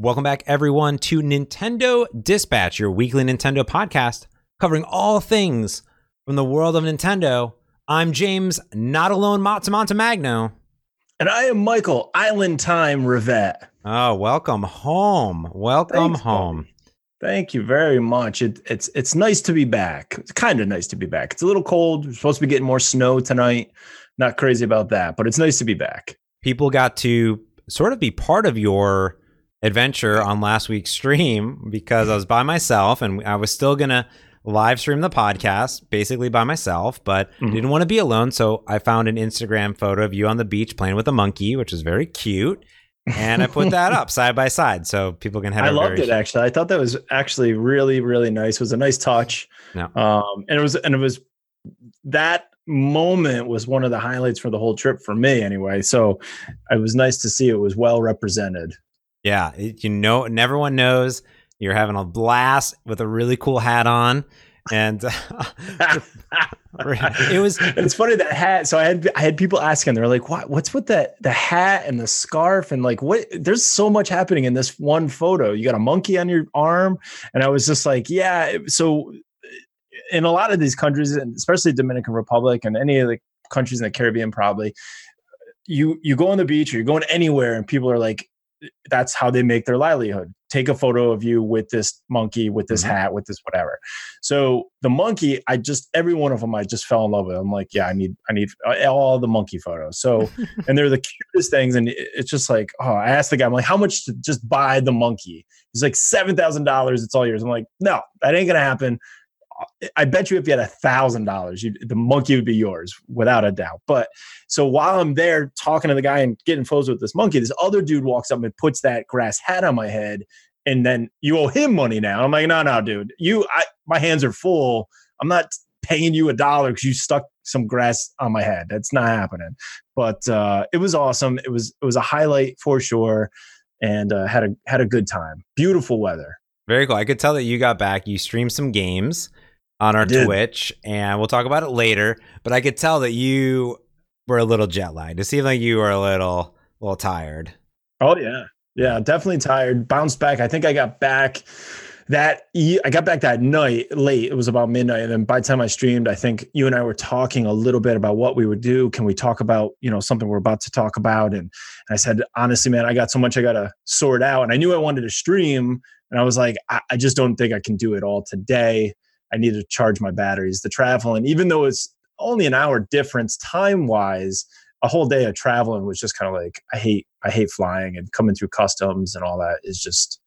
Welcome back, everyone, to Nintendo Dispatch, your weekly Nintendo podcast covering all things from the world of Nintendo. I'm James, not alone Matsumonta Magno. And I am Michael, Island Time Rivette. Oh, welcome home. Welcome Thanks, home. buddy. Thank you very much. It, it's it's nice to be back. It's kind of nice to be back. It's a little cold. We're supposed to be getting more snow tonight. Not crazy about that, but it's nice to be back. People got to sort of be part of your adventure on last week's stream because I was by myself and I was still going to live stream the podcast basically by myself, but Mhm. didn't want to be alone. So I found an Instagram photo of you on the beach playing with a monkey, which is very cute. And I put that up side by side so people can have. I loved it actually. I thought that was actually really really nice. It was a nice touch. Yeah. Um, and it was and it was that moment was one of the highlights for the whole trip for me anyway. So it was nice to see it was well represented. Yeah, it- you know, and everyone knows you're having a blast with a really cool hat on, and it was it's funny that hat. So I had I had people asking, they're like, "What? What's with that? The hat and the scarf and like what? There's so much happening in this one photo. You got a monkey on your arm, and I was just like, yeah. So in a lot of these countries, and especially Dominican Republic and any of the countries in the Caribbean, probably you you go on the beach or you're going anywhere, and people are like, that's how they make their livelihood. Take a photo of you with this monkey, with this Mhm. hat, with this whatever. So the monkey, I just every one of them, I just fell in love with. I'm like, yeah, I need, I need all the monkey photos. So, and they're the cutest things, and it's just like, oh, I asked the guy, I'm like, how much to just buy the monkey? He's like, seven thousand dollars. It's all yours. I'm like, no, that ain't gonna happen. I bet you if you had a thousand dollars, the monkey would be yours without a doubt. But so while I'm there talking to the guy and getting photos with this monkey, this other dude walks up and puts that grass hat on my head, and then you owe him money now. I'm like, no, no, dude, you, I, my hands are full. I'm not paying you a dollar because you stuck some grass on my head. That's not happening. But uh, it was awesome. It was it was a highlight for sure, and uh, had a had a good time. Beautiful weather. very cool. I could tell that you got back. You streamed some games on our Twitch, and we'll talk about it later. But I could tell that you were a little jet lagged. It seemed like you were a little, little tired. Oh yeah, yeah, definitely tired. Bounced back. I think I got back that I got back that night late. It was about midnight, and then by the time I streamed, I think you and I were talking a little bit about what we would do. Can we talk about you know something we're about to talk about? And, and I said honestly, man, I got so much I got to sort out, and I knew I wanted to stream, and I was like, I, I just don't think I can do it all today. I need to charge my batteries. The travel, and even though it's only an hour difference time wise a whole day of traveling was just kind of like I hate I hate flying and coming through customs and all that is just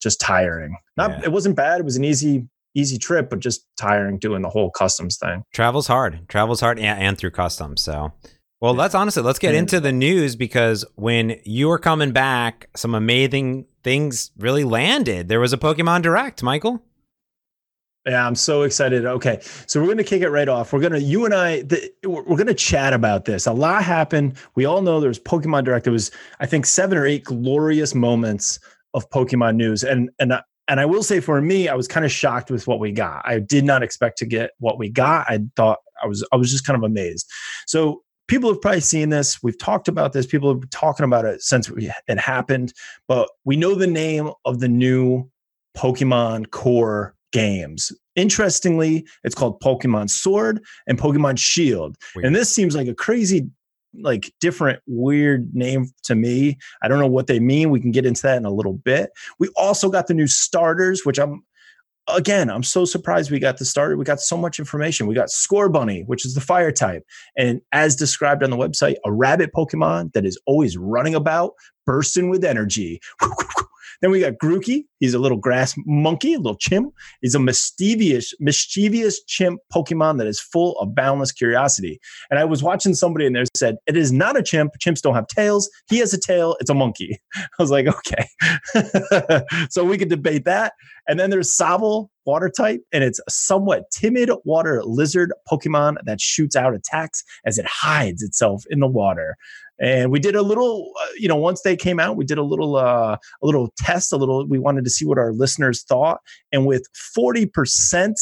just tiring. Not Yeah. it wasn't bad. It was an easy easy trip, but just tiring doing the whole customs thing. Travel's hard. Travel's hard and, and through customs. So, well, let's honestly let's get into the news because when you were coming back, some amazing things really landed. There was a Pokemon Direct, Michael. Yeah, I'm so excited. Okay, so we're gonna kick it right off. We're gonna you and I the, we're we're gonna chat about this. A lot happened. We all know there's Pokemon Direct. There was I think seven or eight glorious moments of Pokemon news, and and and I will say for me, I was kind of shocked with what we got. I did not expect to get what we got. I thought I was I was just kind of amazed. So people have probably seen this. We've talked about this. People have been talking about it since it happened. But we know the name of the new Pokemon Core games. Interestingly, it's called Pokemon Sword and Pokemon Shield. Weird. And this seems like a crazy, like different, weird name to me. I don't know what they mean. We can get into that in a little bit. We also got the new starters, which I'm again, I'm so surprised we got the starter. We got so much information. We got Scorbunny, which is the fire type. And as described on the website, a rabbit Pokemon that is always running about, bursting with energy. Then we got Grookey. He's a little grass monkey, a little chimp. He's a mischievous, mischievous chimp Pokemon that is full of boundless curiosity. And I was watching somebody and they said, it is not a chimp. Chimps don't have tails. He has a tail. It's a monkey. I was like, okay. so we could debate that. And then there's Sobble, water type, and it's a somewhat timid water lizard Pokemon that shoots out attacks as it hides itself in the water. And we did a little, uh, you know, once they came out, we did a little, uh, a little test, a little. We wanted to see what our listeners thought, and with forty percent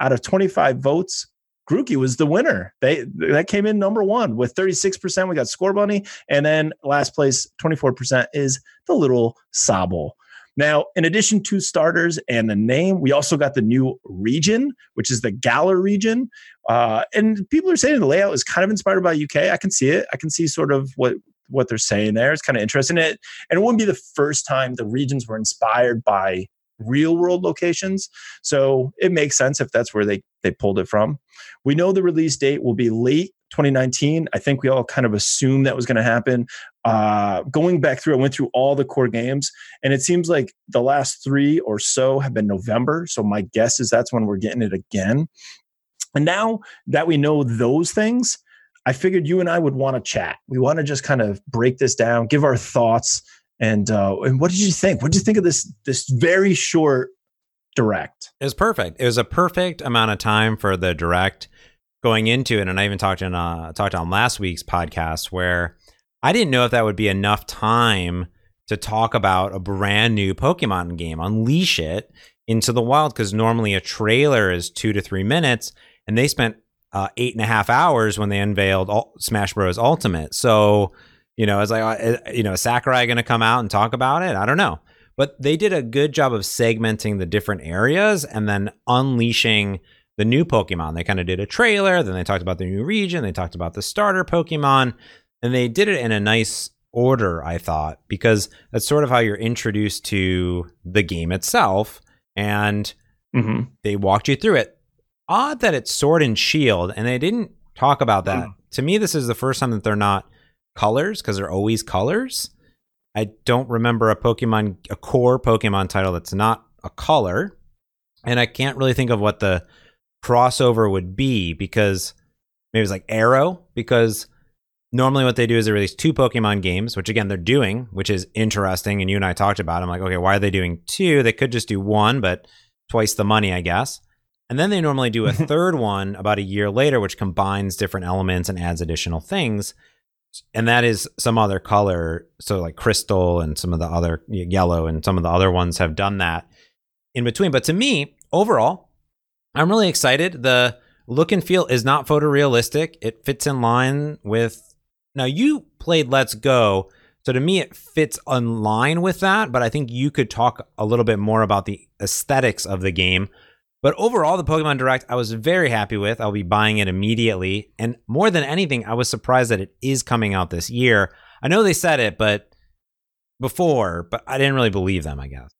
out of twenty five votes, Grookey was the winner. They that came in number one with 36%. We got Scorbunny. And then last place, 24% is the little Sobble. Now, in addition to starters and the name, we also got the new region, which is the Galar region. Uh, and people are saying the layout is kind of inspired by UK. I can see it. I can see sort of what what they're saying there. It's kind of interesting. It and it wouldn't be the first time the regions were inspired by real world locations. So it makes sense if that's where they they pulled it from. We know the release date will be late 2019. I think we all kind of assumed that was going to happen. Uh, going back through, I went through all the core games, and it seems like the last three or so have been November. So my guess is that's when we're getting it again. And now that we know those things, I figured you and I would want to chat. We want to just kind of break this down, give our thoughts, and uh, and what did you think? What did you think of this this very short direct? It was perfect. It was a perfect amount of time for the direct going into it, and I even talked in uh, talked on last week's podcast where I didn't know if that would be enough time to talk about a brand new Pokemon game, unleash it into the wild, because normally a trailer is two to three minutes, and they spent uh, eight and a half hours when they unveiled Smash Bros. Ultimate. So, you know, as like, uh, you know, Sakurai going to come out and talk about it? I don't know. But they did a good job of segmenting the different areas and then unleashing the new Pokemon. They kind of did a trailer, then they talked about the new region, they talked about the starter Pokemon, and they did it in a nice order, I thought, because that's sort of how you're introduced to the game itself. And mm-hmm. they walked you through it. Odd that it's Sword and Shield, and they didn't talk about that. Mm. To me, this is the first time that they're not colors because they're always colors. I don't remember a Pokemon, a core Pokemon title that's not a color. And I can't really think of what the crossover would be because maybe it's like Arrow because normally what they do is they release two Pokemon games, which again they're doing, which is interesting. And you and I talked about. It. I'm like, okay, why are they doing two? They could just do one, but twice the money, I guess. And then they normally do a third one about a year later, which combines different elements and adds additional things. And that is some other color. So, like crystal and some of the other yellow and some of the other ones have done that in between. But to me, overall, I'm really excited. The look and feel is not photorealistic. It fits in line with. Now, you played Let's Go. So to me, it fits in line with that. But I think you could talk a little bit more about the aesthetics of the game. But overall, the Pokemon Direct, I was very happy with. I'll be buying it immediately. And more than anything, I was surprised that it is coming out this year. I know they said it, but before, but I didn't really believe them, I guess.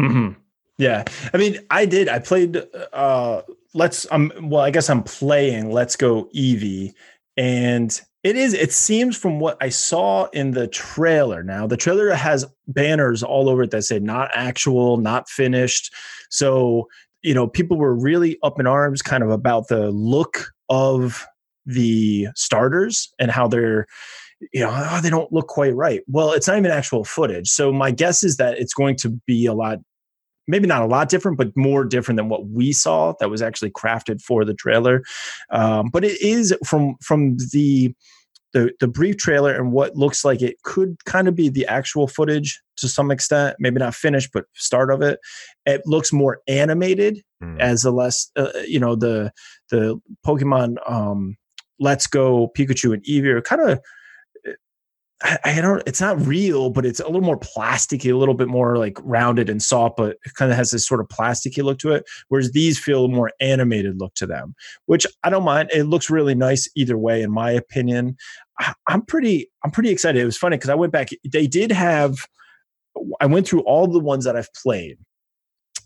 Mm-hmm. Yeah. I mean, I did. I played uh let's um well, I guess I'm playing Let's Go Eevee and it is it seems from what I saw in the trailer. Now, the trailer has banners all over it that say not actual, not finished. So, you know, people were really up in arms kind of about the look of the starters and how they're you know, oh, they don't look quite right. Well, it's not even actual footage. So my guess is that it's going to be a lot maybe not a lot different, but more different than what we saw that was actually crafted for the trailer. Um, but it is from from the the the brief trailer and what looks like it could kind of be the actual footage to some extent, maybe not finished, but start of it. It looks more animated mm. as the less uh, you know the the Pokemon um, Let's Go Pikachu and Eevee are kind of I, I, don't it's not real but it's a little more plasticky a little bit more like rounded and soft but it kind of has this sort of plasticky look to it whereas these feel a more animated look to them which i don't mind. It looks really nice either way in my opinion. I, i'm pretty i'm pretty excited. It was funny because i went back they did have i went through all the ones that i've played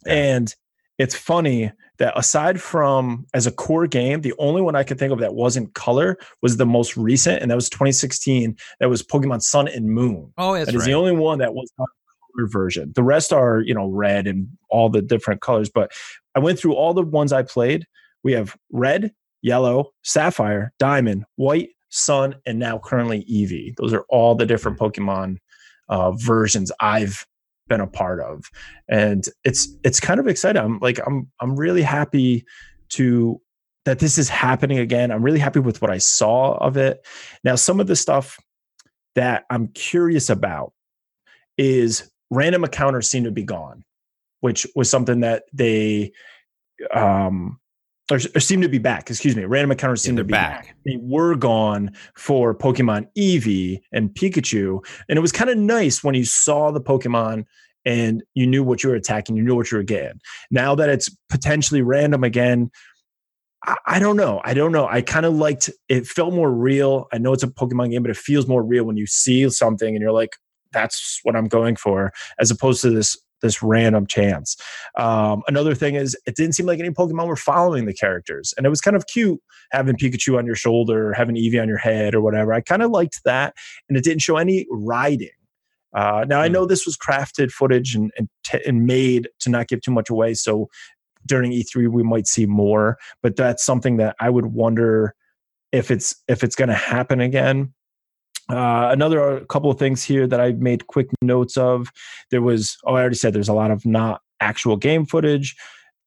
and it's funny that aside from as a core game, the only one I could think of that wasn't color was the most recent, and that was 2016. That was Pokemon Sun and Moon. Oh, that's that is right. the only one that was not color version. The rest are you know red and all the different colors. But I went through all the ones I played. We have red, yellow, sapphire, diamond, white, sun, and now currently Eevee. Those are all the different hmm. Pokemon uh, versions I've been a part of. And it's it's kind of exciting. I'm like i'm i'm really happy to that this is happening again. I'm really happy with what i saw of it. Now some of the stuff that i'm curious about is random encounters seem to be gone which was something that they um or, or seem to be back. Excuse me. Random encounters seem yeah, to be back. back. They were gone for Pokemon Eevee and Pikachu, and it was kind of nice when you saw the Pokemon and you knew what you were attacking, you knew what you were getting. Now that it's potentially random again, I, I don't know. I don't know. I kind of liked it felt more real. I know it's a Pokemon game, but it feels more real when you see something and you're like, that's what I'm going for, as opposed to this this random chance. Um, another thing is, it didn't seem like any Pokemon were following the characters, and it was kind of cute having Pikachu on your shoulder, or having Eevee on your head, or whatever. I kind of liked that, and it didn't show any riding. Uh, now I know hmm. this was crafted footage and and, t- and made to not give too much away, so during E3 we might see more, but that's something that I would wonder if it's if it's going to happen again. Uh, another uh, couple of things here that I made quick notes of. There was, oh, I already said there's a lot of not actual game footage.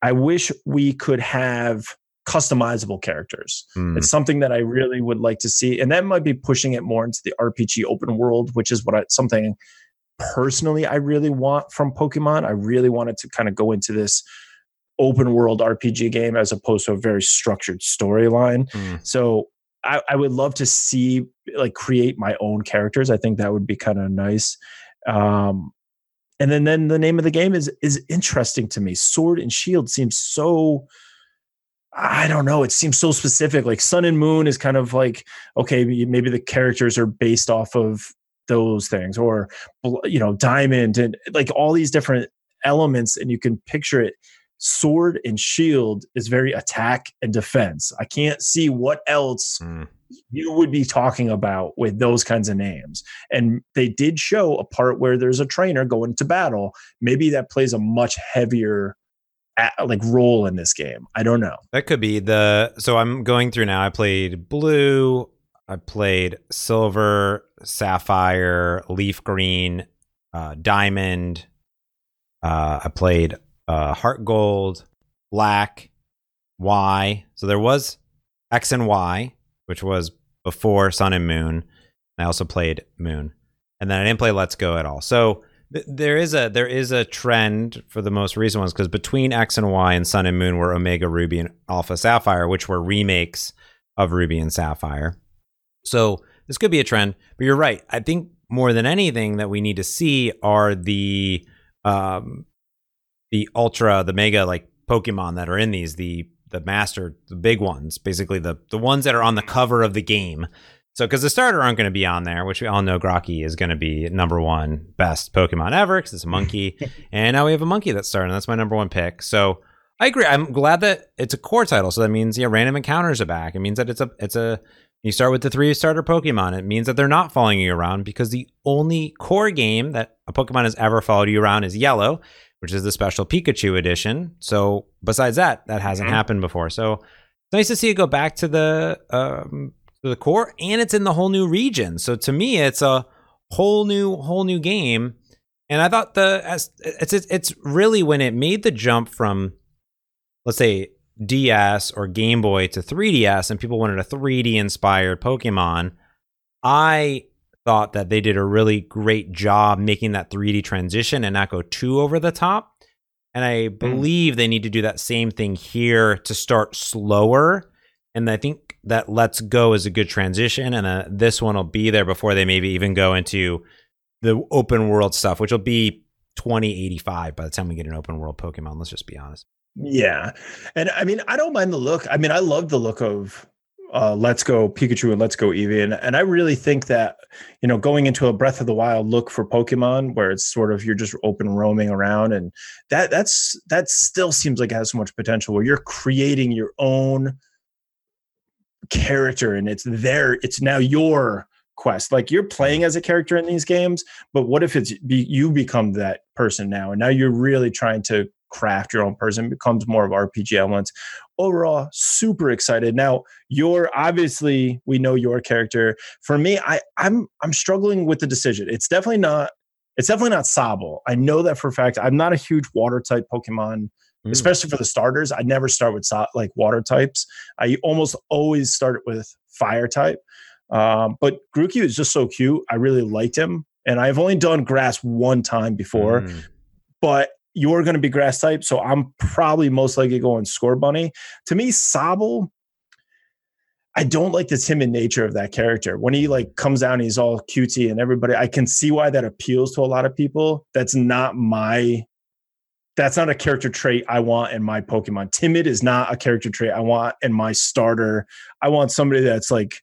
I wish we could have customizable characters. Mm. It's something that I really would like to see, and that might be pushing it more into the RPG open world, which is what I, something personally I really want from Pokemon. I really wanted to kind of go into this open world RPG game as opposed to a very structured storyline. Mm. So I, I, would love to see like create my own characters. I think that would be kind of nice. Um, and then then the name of the game is is interesting to me. Sword and Shield seems so I don't know. It seems so specific. Like Sun and Moon is kind of like okay, maybe the characters are based off of those things, or you know, Diamond and like all these different elements, and you can picture it sword and shield is very attack and defense. I can't see what else mm. you would be talking about with those kinds of names. And they did show a part where there's a trainer going to battle. Maybe that plays a much heavier like role in this game. I don't know. That could be the so I'm going through now. I played blue, I played silver, sapphire, leaf green, uh, diamond. Uh, I played uh, Heart Gold, Black, Y. So there was X and Y, which was before Sun and Moon. I also played Moon, and then I didn't play Let's Go at all. So th- there is a there is a trend for the most recent ones because between X and Y and Sun and Moon were Omega Ruby and Alpha Sapphire, which were remakes of Ruby and Sapphire. So this could be a trend, but you're right. I think more than anything that we need to see are the um, the ultra, the mega like Pokemon that are in these, the the master, the big ones, basically the the ones that are on the cover of the game. So, because the starter aren't going to be on there, which we all know Grookey is going to be number one best Pokemon ever because it's a monkey, and now we have a monkey that's starting. That's my number one pick. So, I agree. I'm glad that it's a core title. So that means yeah, random encounters are back. It means that it's a it's a you start with the three starter Pokemon. It means that they're not following you around because the only core game that a Pokemon has ever followed you around is Yellow, which is the special Pikachu edition. So besides that, that hasn't mm-hmm. happened before. So it's nice to see it go back to the um, to the core, and it's in the whole new region. So to me, it's a whole new whole new game. And I thought the it's it's, it's really when it made the jump from let's say DS or Game Boy to 3DS, and people wanted a 3D inspired Pokemon. I thought that they did a really great job making that 3D transition and not go too over the top. And I mm. believe mm. they need to do that same thing here to start slower. And I think that Let's Go is a good transition. And uh, this one will be there before they maybe even go into the open world stuff, which will be 2085 by the time we get an open world Pokemon. Let's just be honest. Yeah. And I mean, I don't mind the look. I mean, I love the look of uh, Let's Go Pikachu and Let's Go Eevee. And, and I really think that, you know, going into a Breath of the Wild look for Pokemon where it's sort of you're just open roaming around and that that's that still seems like it has so much potential where you're creating your own character and it's there, it's now your quest. Like you're playing as a character in these games, but what if it's be, you become that person now and now you're really trying to craft your own person becomes more of RPG elements. Overall, super excited. Now, you're obviously we know your character. For me, I I'm I'm struggling with the decision. It's definitely not it's definitely not Sobble. I know that for a fact. I'm not a huge water type Pokemon, mm. especially for the starters. I never start with so, like water types. I almost always start with fire type. Um, but Grookey is just so cute. I really liked him. And I've only done grass one time before, mm. but you're going to be grass type, so I'm probably most likely going Scorbunny. To me, Sobble, I don't like the timid nature of that character. When he like comes down, he's all cutesy and everybody. I can see why that appeals to a lot of people. That's not my. That's not a character trait I want in my Pokemon. Timid is not a character trait I want in my starter. I want somebody that's like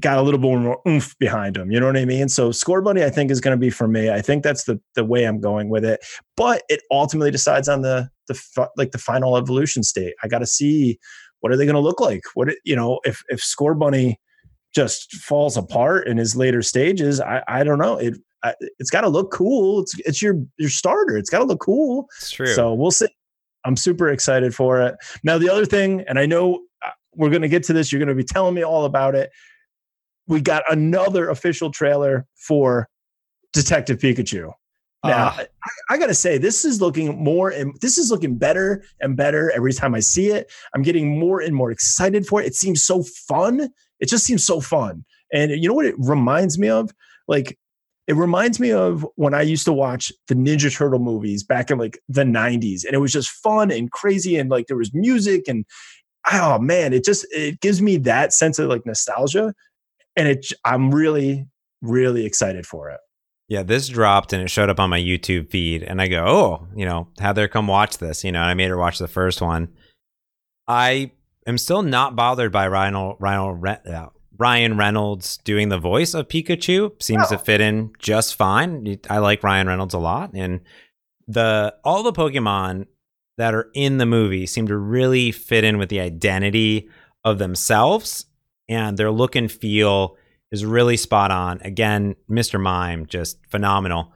got a little bit more oomph behind him. You know what I mean? So Scorbunny, I think, is going to be for me. I think that's the the way I'm going with it. But it ultimately decides on the the like the final evolution state. I got to see what are they going to look like? What you know, if if Scorbunny just falls apart in his later stages, I I don't know. It I, it's got to look cool. It's it's your your starter. It's got to look cool. It's true. So we'll see. I'm super excited for it. Now the other thing, and I know uh, we're going to get to this. You're going to be telling me all about it. We got another official trailer for Detective Pikachu. Now, uh, I, I got to say, this is looking more and this is looking better and better every time I see it. I'm getting more and more excited for it. It seems so fun. It just seems so fun. And you know what it reminds me of? Like, it reminds me of when I used to watch the Ninja Turtle movies back in like the 90s. And it was just fun and crazy. And like there was music and oh man, it just it gives me that sense of like nostalgia. And it I'm really, really excited for it. Yeah, this dropped and it showed up on my YouTube feed, and I go, "Oh, you know, have her come watch this." You know, and I made her watch the first one. I am still not bothered by Ryan Ryan, uh, Ryan Reynolds doing the voice of Pikachu. Seems to fit in just fine. I like Ryan Reynolds a lot, and the all the Pokemon that are in the movie seem to really fit in with the identity of themselves and their look and feel is really spot on. Again, Mr. Mime just phenomenal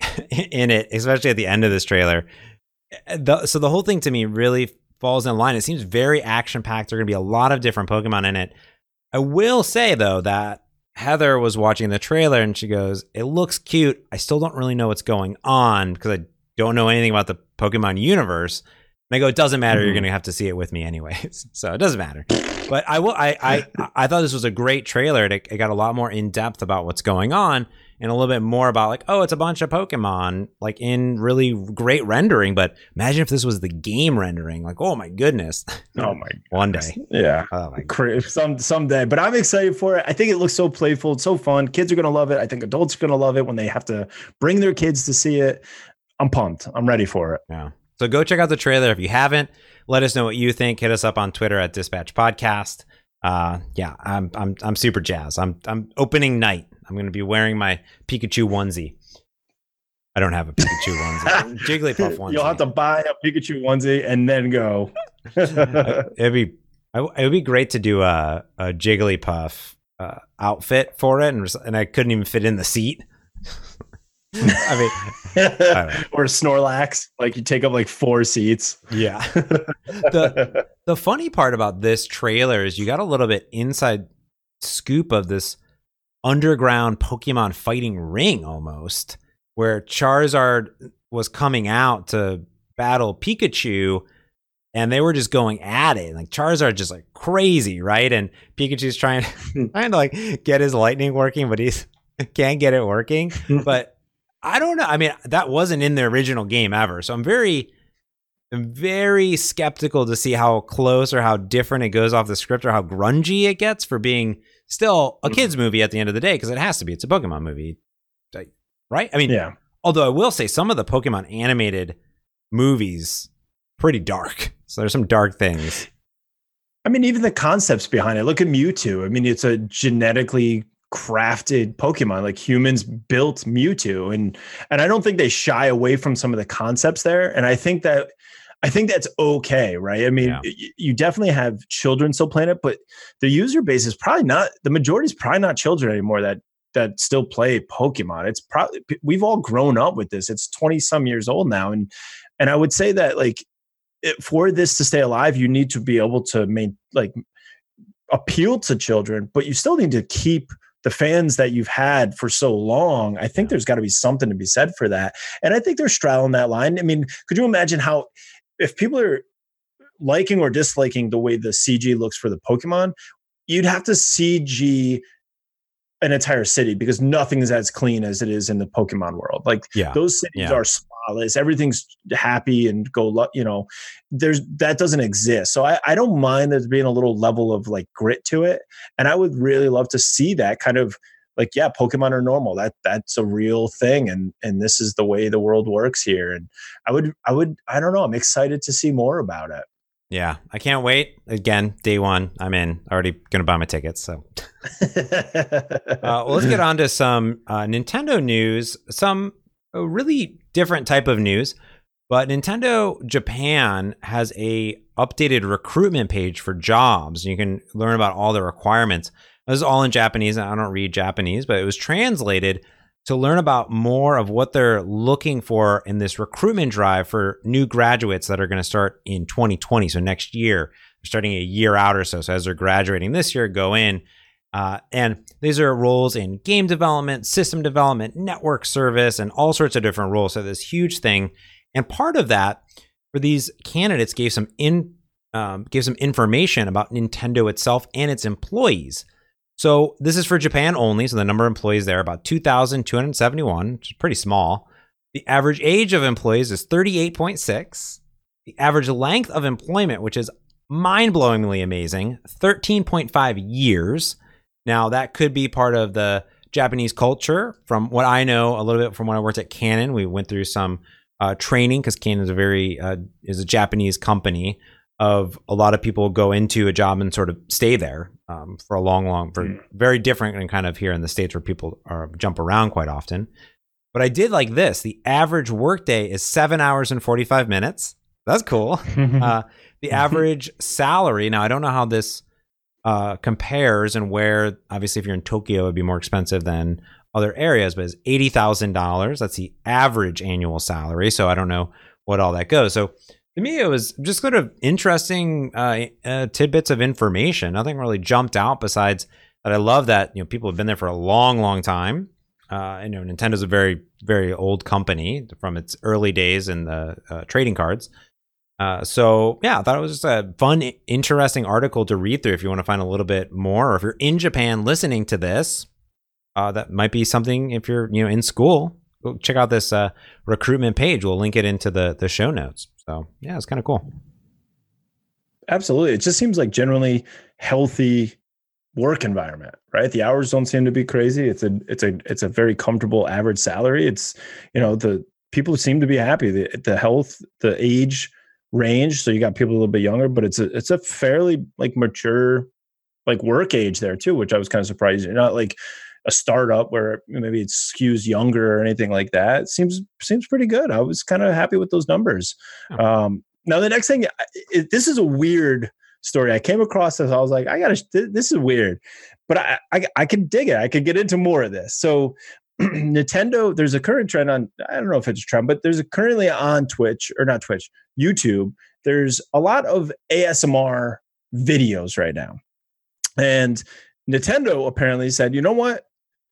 in it, especially at the end of this trailer. The, so the whole thing to me really falls in line. It seems very action packed. There are going to be a lot of different Pokemon in it. I will say though that Heather was watching the trailer and she goes, "It looks cute. I still don't really know what's going on because I don't know anything about the Pokemon universe." And I go, "It doesn't matter. Mm-hmm. You're going to have to see it with me anyways, so it doesn't matter." But I will. I I I thought this was a great trailer. It, it got a lot more in depth about what's going on and a little bit more about like, oh, it's a bunch of Pokemon, like in really great rendering. But imagine if this was the game rendering. Like, oh my goodness. Oh my one day. Yeah. Oh my some someday. But I'm excited for it. I think it looks so playful. It's so fun. Kids are gonna love it. I think adults are gonna love it when they have to bring their kids to see it. I'm pumped. I'm ready for it. Yeah. So go check out the trailer if you haven't. Let us know what you think. Hit us up on Twitter at Dispatch Podcast. Uh, yeah, I'm I'm I'm super jazzed. I'm I'm opening night. I'm going to be wearing my Pikachu onesie. I don't have a Pikachu onesie. Jigglypuff onesie. You'll have to buy a Pikachu onesie and then go. it'd be it would be great to do a a Jigglypuff uh, outfit for it, and and I couldn't even fit in the seat. I mean, I or Snorlax, like you take up like four seats. Yeah. the the funny part about this trailer is you got a little bit inside scoop of this underground Pokemon fighting ring almost, where Charizard was coming out to battle Pikachu and they were just going at it. Like Charizard just like crazy, right? And Pikachu's trying, trying to like get his lightning working, but he's can't get it working. but I don't know. I mean, that wasn't in the original game ever. So I'm very, very skeptical to see how close or how different it goes off the script or how grungy it gets for being still a mm-hmm. kids movie at the end of the day because it has to be. It's a Pokemon movie, right? I mean, yeah. Although I will say some of the Pokemon animated movies pretty dark. So there's some dark things. I mean, even the concepts behind it. Look at Mewtwo. I mean, it's a genetically crafted Pokemon. Like humans built Mewtwo, and and I don't think they shy away from some of the concepts there. And I think that I think that's okay, right? I mean, yeah. you definitely have children still playing it, but the user base is probably not the majority is probably not children anymore that that still play Pokemon. It's probably we've all grown up with this. It's 20 some years old now and and I would say that like it, for this to stay alive, you need to be able to make like appeal to children, but you still need to keep the fans that you've had for so long, I think there's got to be something to be said for that. And I think they're straddling that line. I mean, could you imagine how if people are liking or disliking the way the CG looks for the Pokemon, you'd have to CG an entire city because nothing is as clean as it is in the Pokemon world. Like yeah. those cities yeah. are flawless, everything's happy and go, you know, there's that doesn't exist. So I, I don't mind there being a little level of like grit to it. And I would really love to see that kind of like, yeah, Pokemon are normal. That that's a real thing. And and this is the way the world works here. And I would I would I don't know, I'm excited to see more about it. Yeah, I can't wait. Again, day one, I'm in. Already going to buy my tickets. So, uh, well, let's get on to some uh, Nintendo news. Some uh, really different type of news, but Nintendo Japan has a updated recruitment page for jobs. You can learn about all the requirements. This is all in Japanese. And I don't read Japanese, but it was translated to learn about more of what they're looking for in this recruitment drive for new graduates that are going to start in 2020. So next year, starting a year out or so. So as they're graduating this year, go in. Uh, and these are roles in game development, system development, network service, and all sorts of different roles. So this huge thing. And part of that for these candidates gave some in um, gave some information about Nintendo itself and its employees. So this is for Japan only. So the number of employees there about 2,271, which is pretty small. The average age of employees is 38.6. The average length of employment, which is mind blowingly amazing, 13.5 years. Now, that could be part of the Japanese culture. From what I know a little bit from when I worked at Canon, we went through some uh, training because Canon is a very uh, is a Japanese company of a lot of people go into a job and sort of stay there um, for a long, long, for mm. very different and kind of here in the states where people are jump around quite often. But I did like this: the average workday is seven hours and forty five minutes. That's cool. uh, the average salary. Now I don't know how this uh, compares and where. Obviously, if you're in Tokyo, it'd be more expensive than other areas, but it's eighty thousand dollars. That's the average annual salary. So I don't know what all that goes. So to me, it was just sort of interesting uh, uh, tidbits of information. Nothing really jumped out besides that. I love that you know people have been there for a long, long time. Uh, you know, Nintendo's a very, very old company from its early days in the uh, trading cards. Uh, so yeah, I thought it was just a fun, interesting article to read through if you want to find a little bit more, or if you're in Japan listening to this, uh, that might be something. If you're you know in school, go check out this uh, recruitment page. We'll link it into the the show notes. So yeah, it's kind of cool. Absolutely. It just seems like generally healthy work environment, right? The hours don't seem to be crazy. It's a it's a it's a very comfortable average salary. It's you know, the people seem to be happy. The the health, the age range. So you got people a little bit younger, but it's a it's a fairly like mature like work age there too, which I was kind of surprised. You're not like a startup where maybe it skews younger or anything like that. It seems seems pretty good. I was kind of happy with those numbers. Oh. Um, now the next thing, it, this is a weird story. I came across this. I was like, I gotta. This is weird, but I I, I could dig it. I could get into more of this. So Nintendo, there's a current trend on. I don't know if it's a trend, but there's a currently on Twitch or not Twitch, YouTube. There's a lot of ASMR videos right now, and Nintendo apparently said, you know what?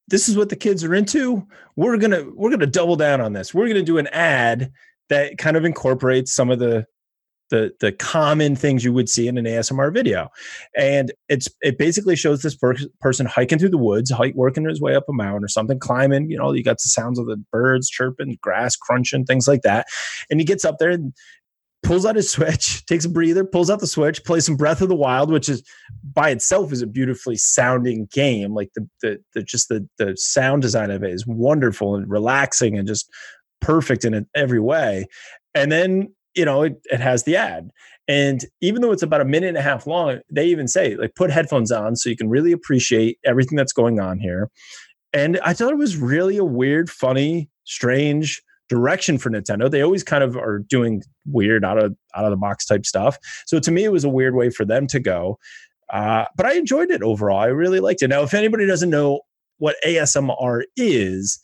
this is what the kids are into we're gonna we're gonna double down on this we're gonna do an ad that kind of incorporates some of the the the common things you would see in an ASMR video, and it's it basically shows this per- person hiking through the woods, hike working his way up a mountain or something, climbing. You know, you got the sounds of the birds chirping, grass crunching, things like that, and he gets up there and pulls out his switch, takes a breather, pulls out the switch, plays some Breath of the Wild, which is by itself is a beautifully sounding game. Like the the, the just the the sound design of it is wonderful and relaxing and just perfect in every way. And then you know it, it has the ad. And even though it's about a minute and a half long, they even say like put headphones on so you can really appreciate everything that's going on here. And I thought it was really a weird, funny, strange direction for Nintendo. They always kind of are doing weird out of out of the box type stuff. So to me, it was a weird way for them to go. Uh, but I enjoyed it overall. I really liked it. Now, if anybody doesn't know what ASMR is,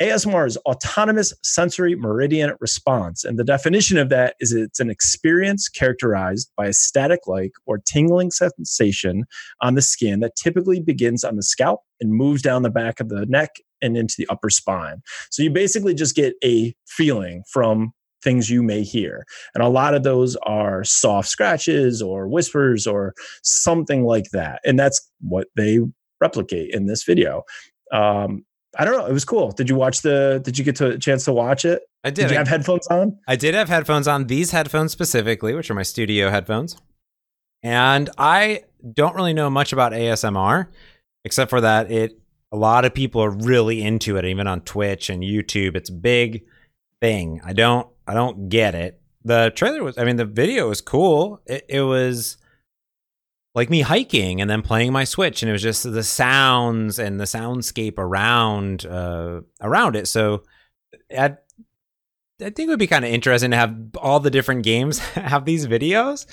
ASMR is autonomous sensory meridian response. And the definition of that is it's an experience characterized by a static like or tingling sensation on the skin that typically begins on the scalp and moves down the back of the neck and into the upper spine. So you basically just get a feeling from things you may hear. And a lot of those are soft scratches or whispers or something like that. And that's what they replicate in this video. Um, I don't know. It was cool. Did you watch the? Did you get to a chance to watch it? I did. Did you have headphones on? I did have headphones on. These headphones specifically, which are my studio headphones, and I don't really know much about ASMR, except for that it. A lot of people are really into it, even on Twitch and YouTube. It's a big thing. I don't. I don't get it. The trailer was. I mean, the video was cool. It, it was like me hiking and then playing my switch and it was just the sounds and the soundscape around uh around it so i I think it would be kind of interesting to have all the different games have these videos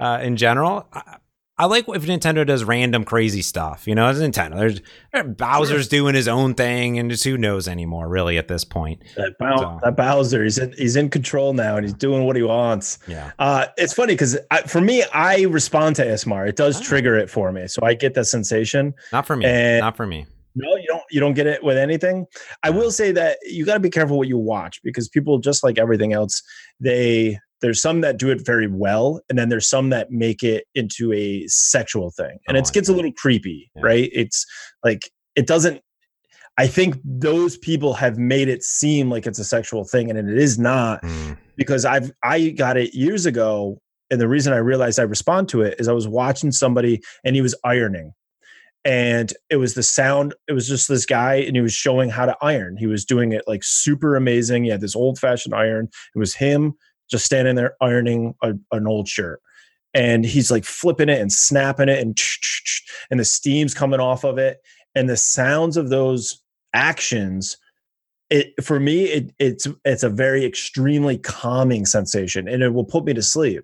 uh, in general. I, I like if Nintendo does random crazy stuff. You know, it's Nintendo. There's there's Bowser's doing his own thing, and just who knows anymore, really, at this point. That, Bow- So- that Bowser, he's in, he's in control now, and he's doing what he wants. Yeah. Uh, it's funny because for me, I respond to ASMR. It does Ah. trigger it for me, so I get that sensation. Not for me. And- Not for me. No, you don't. You don't get it with anything. I will say that you got to be careful what you watch because people, just like everything else, they there's some that do it very well, and then there's some that make it into a sexual thing, and Oh, it gets a little creepy, Yeah. right? It's like it doesn't. I think those people have made it seem like it's a sexual thing, and it is not Mm. because I've I got it years ago, and the reason I realized I respond to it is I was watching somebody and he was ironing, and it was the sound. It was just this guy, and he was showing how to iron. He was doing it like super amazing. He had this old fashioned iron. It was him just standing there ironing a, an old shirt. And he's like flipping it and snapping it, and and the steam's coming off of it, and the sounds of those actions it for me it, it's it's a very extremely calming sensation and it will put me to sleep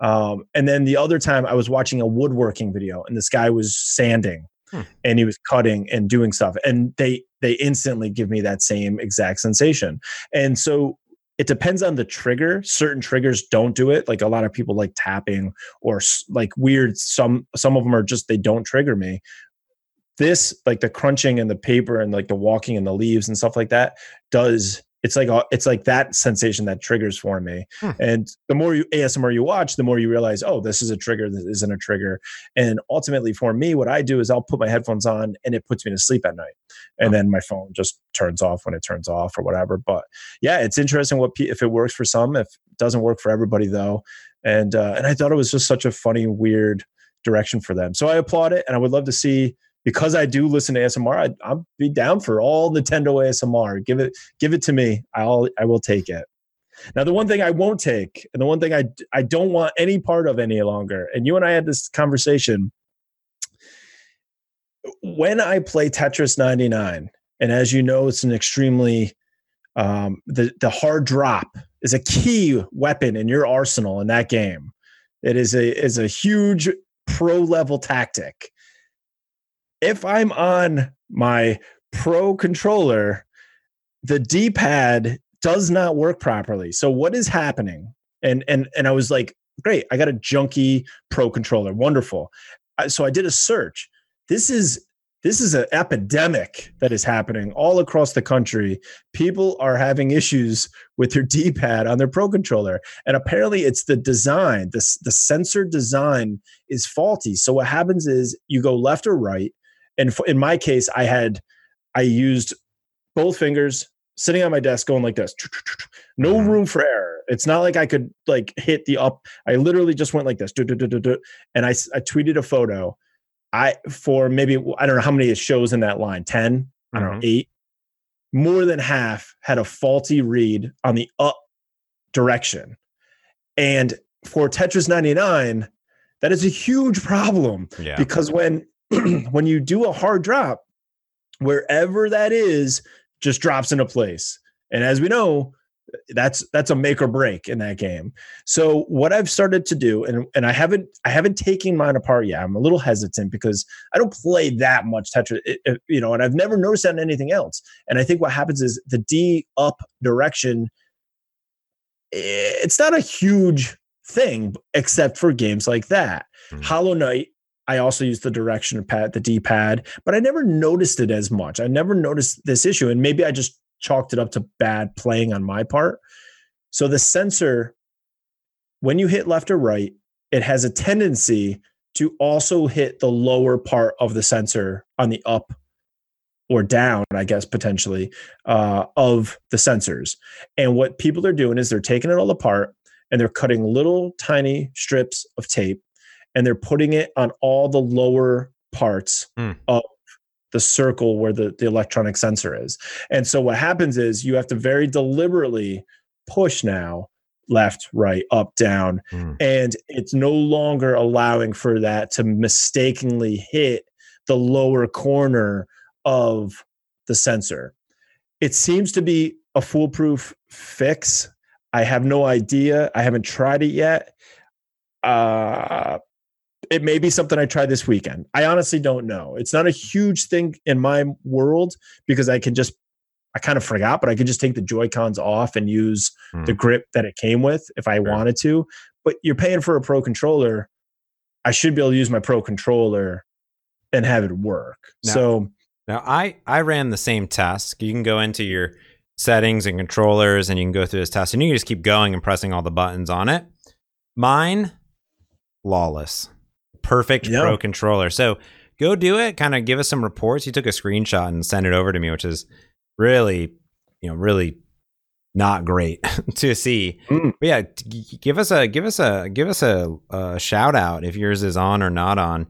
um, and then the other time i was watching a woodworking video and this guy was sanding Hmm. and he was cutting and doing stuff and they they instantly give me that same exact sensation and so it depends on the trigger. Certain triggers don't do it. Like a lot of people like tapping or like weird some some of them are just they don't trigger me. This like the crunching and the paper and like the walking and the leaves and stuff like that does it's like it's like that sensation that triggers for me. Hmm. and the more you asmr you watch the more you realize oh this is a trigger this isn't a trigger. And ultimately for me what i do is i'll put my headphones on and it puts me to sleep at night. And Oh. then my phone just turns off when it turns off or whatever. But yeah it's interesting what if it works for some if it doesn't work for everybody though. And uh, and i thought it was just such a funny weird direction for them. So i applaud it and i would love to see because I do listen to ASMR, I'd, I'll be down for all Nintendo ASMR. Give it, give it to me. I'll, I will take it. Now, the one thing I won't take, and the one thing I, I don't want any part of any longer, and you and I had this conversation. When I play Tetris 99, and as you know, it's an extremely um, the the hard drop is a key weapon in your arsenal in that game. It is a is a huge pro level tactic if I'm on my pro controller, the D-pad does not work properly. So what is happening? And and and I was like, great, I got a junky pro controller, wonderful. So I did a search. This is this is an epidemic that is happening all across the country. People are having issues with their D-pad on their pro controller, and apparently it's the design. This the sensor design is faulty. So what happens is you go left or right, and in my case i had i used both fingers sitting on my desk going like this no Mhm. room for error. It's not like i could like hit the up i literally just went like this and I, I tweeted a photo. I for maybe i don't know how many shows in that line 10 i don't know 8 more than half had a faulty read on the up direction. And for tetris 99 that is a huge problem Yeah. because when when you do a hard drop wherever that is just drops into place. And as we know that's that's a make or break in that game. So what i've started to do and and i haven't i haven't taken mine apart yet. I'm a little hesitant because i don't play that much tetris it- it- you know and i've never noticed that in anything else. And i think what happens is the d up direction eh, it's not a huge thing except for games like that. Mhm. hollow knight I also use the direction pad, the D pad, but I never noticed it as much. I never noticed this issue, and maybe I just chalked it up to bad playing on my part. So the sensor, when you hit left or right, it has a tendency to also hit the lower part of the sensor on the up or down, I guess, potentially, uh, of the sensors. And what people are doing is they're taking it all apart and they're cutting little tiny strips of tape and they're putting it on all the lower parts Mm. of the circle where the, the electronic sensor is. And so what happens is you have to very deliberately push now left, right, up, down, Mm. and it's no longer allowing for that to mistakenly hit the lower corner of the sensor. It seems to be a foolproof fix. I have no idea. I haven't tried it yet. Uh, it may be something I try this weekend. I honestly don't know. It's not a huge thing in my world because I can just, I kind of forgot, but I could just take the Joy Cons off and use Hmm. the grip that it came with if I wanted to. But you're paying for a pro controller. I should be able to use my pro controller and have it work. Now- so Now I I ran the same test. You can go into your settings and controllers and you can go through this test and you can just keep going and pressing all the buttons on it. Mine flawless. Perfect Yeah. pro controller. So go do it, kind of give us some reports. You took a screenshot and sent it over to me, which is really, you know, really not great to see. Mm. But yeah, give us a give us a give us a, a shout out if yours is on or not on.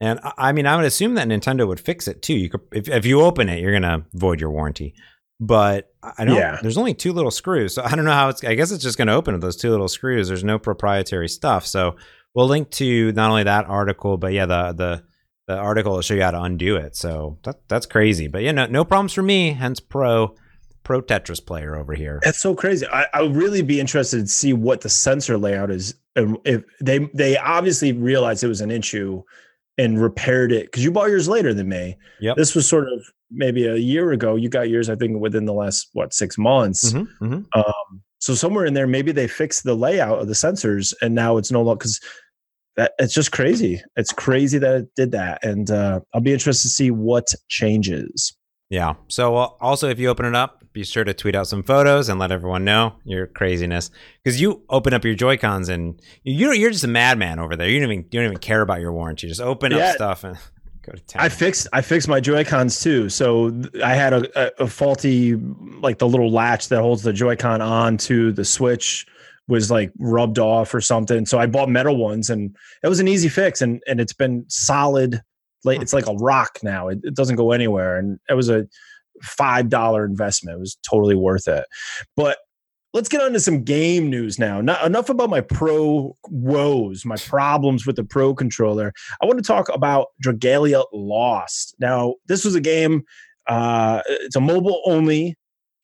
And I- I mean, I would assume that Nintendo would fix it too. You could, if if you open it, you're gonna void your warranty. But I don't. Yeah. There's only two little screws, so I don't know how it's. I guess it's just gonna open with those two little screws. There's no proprietary stuff. So we'll link to not only that article, but yeah, the the the article will show you how to undo it. So that that's crazy. But yeah, no no problems for me. Hence pro pro Tetris player over here. That's so crazy. I, I would really be interested to see what the sensor layout is. And if they they obviously realized it was an issue and repaired it because you bought yours later than me. Yeah, This was sort of maybe a year ago. You got yours, I think, within the last what six months. Mhm, mhm. Um, so somewhere in there, maybe they fixed the layout of the sensors, and now it's no longer because that it's just crazy. It's crazy that it did that, and uh, I'll be interested to see what changes. Yeah. So uh, also, if you open it up, be sure to tweet out some photos and let everyone know your craziness because you open up your Joy Cons and you you're just a madman over there. You don't even you don't even care about your warranty. You just open Yeah. up stuff and go to town. I fixed I fixed my Joy Cons too. So I had a, a, a faulty like the little latch that holds the Joy-Con on to the Switch was like rubbed off or something. So I bought metal ones and it was an easy fix and and it's been solid. Like it's like a rock now. It, it doesn't go anywhere. And it was a five dollar investment. It was totally worth it. But let's get on to some game news now. Not enough about my pro woes, my problems with the pro controller. I want to talk about Dragalia Lost. Now, this was a game. Uh, it's a mobile only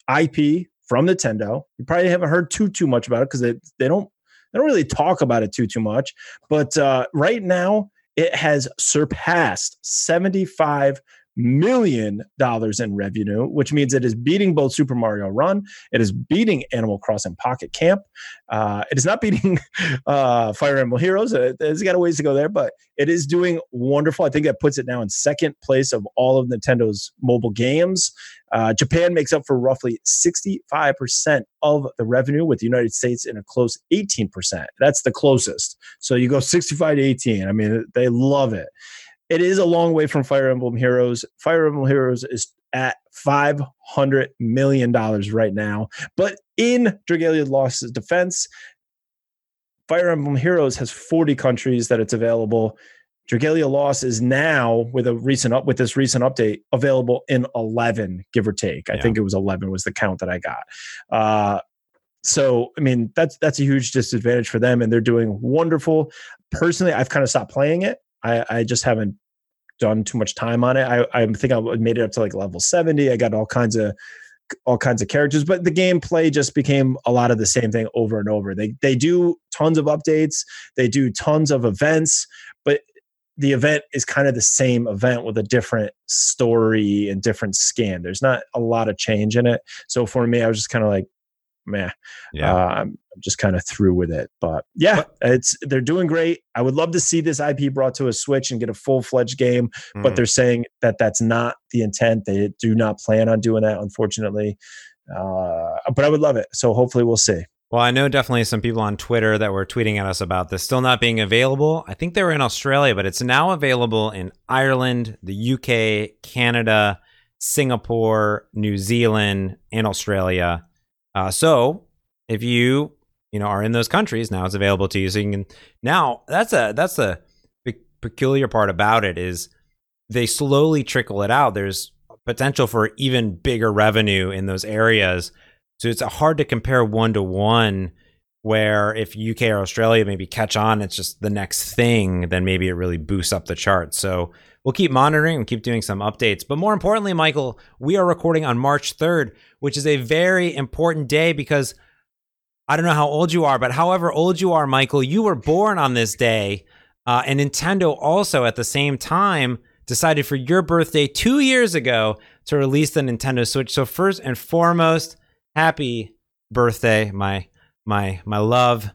IP from Nintendo. You probably haven't heard too too much about it because they they don't they don't really talk about it too too much. But uh, right now, it has surpassed seventy five million dollars in revenue, which means it is beating both Super Mario Run, it is beating Animal Crossing Pocket Camp, uh, it is not beating uh, Fire Emblem Heroes. It, it's got a ways to go there, but it is doing wonderful. I think that puts it now in second place of all of Nintendo's mobile games. Uh, Japan makes up for roughly 65% of the revenue, with the United States in a close 18%. That's the closest. So you go 65 to 18. I mean, they love it. It is a long way from Fire Emblem Heroes. Fire Emblem Heroes is at $500 million right now. But in Dragalia Lost's defense, Fire Emblem Heroes has 40 countries that it's available. Dragalia Lost is now with a recent up with this recent update available in 11 give or take. I Yeah. think it was 11 was the count that I got. Uh so I mean that's that's a huge disadvantage for them and they're doing wonderful. Personally, I've kind of stopped playing it. I I just haven't done too much time on it. I I think I made it up to like level 70. I got all kinds of all kinds of characters, but the gameplay just became a lot of the same thing over and over. They they do tons of updates, they do tons of events, but the event is kind of the same event with a different story and different skin. There's not a lot of change in it. So for me, I was just kind of like, meh. yeah. Uh, I'm just kind of through with it. But yeah, it's they're doing great. I would love to see this IP brought to a Switch and get a full fledged game but Mm. they're saying that that's not the intent. They do not plan on doing that, unfortunately. Uh, but I would love it. So hopefully we'll see. Well, I know definitely some people on Twitter that were tweeting at us about this still not being available. I think they were in Australia, but it's now available in Ireland, the UK, Canada, Singapore, New Zealand, and Australia. Uh, so if you you know are in those countries now, it's available to you. So you can now that's a that's a peculiar part about it is they slowly trickle it out. There's potential for even bigger revenue in those areas. So it's hard to compare one to one. Where if UK or Australia maybe catch on, it's just the next thing, then maybe it really boosts up the chart. So we'll keep monitoring and keep doing some updates. But more importantly, Michael, we are recording on March 3rd, which is a very important day because I don't know how old you are, but however old you are, Michael, you were born on this day. Uh, and Nintendo also at the same time decided for your birthday two years ago to release the Nintendo Switch. So first and foremost, happy birthday, my my my love,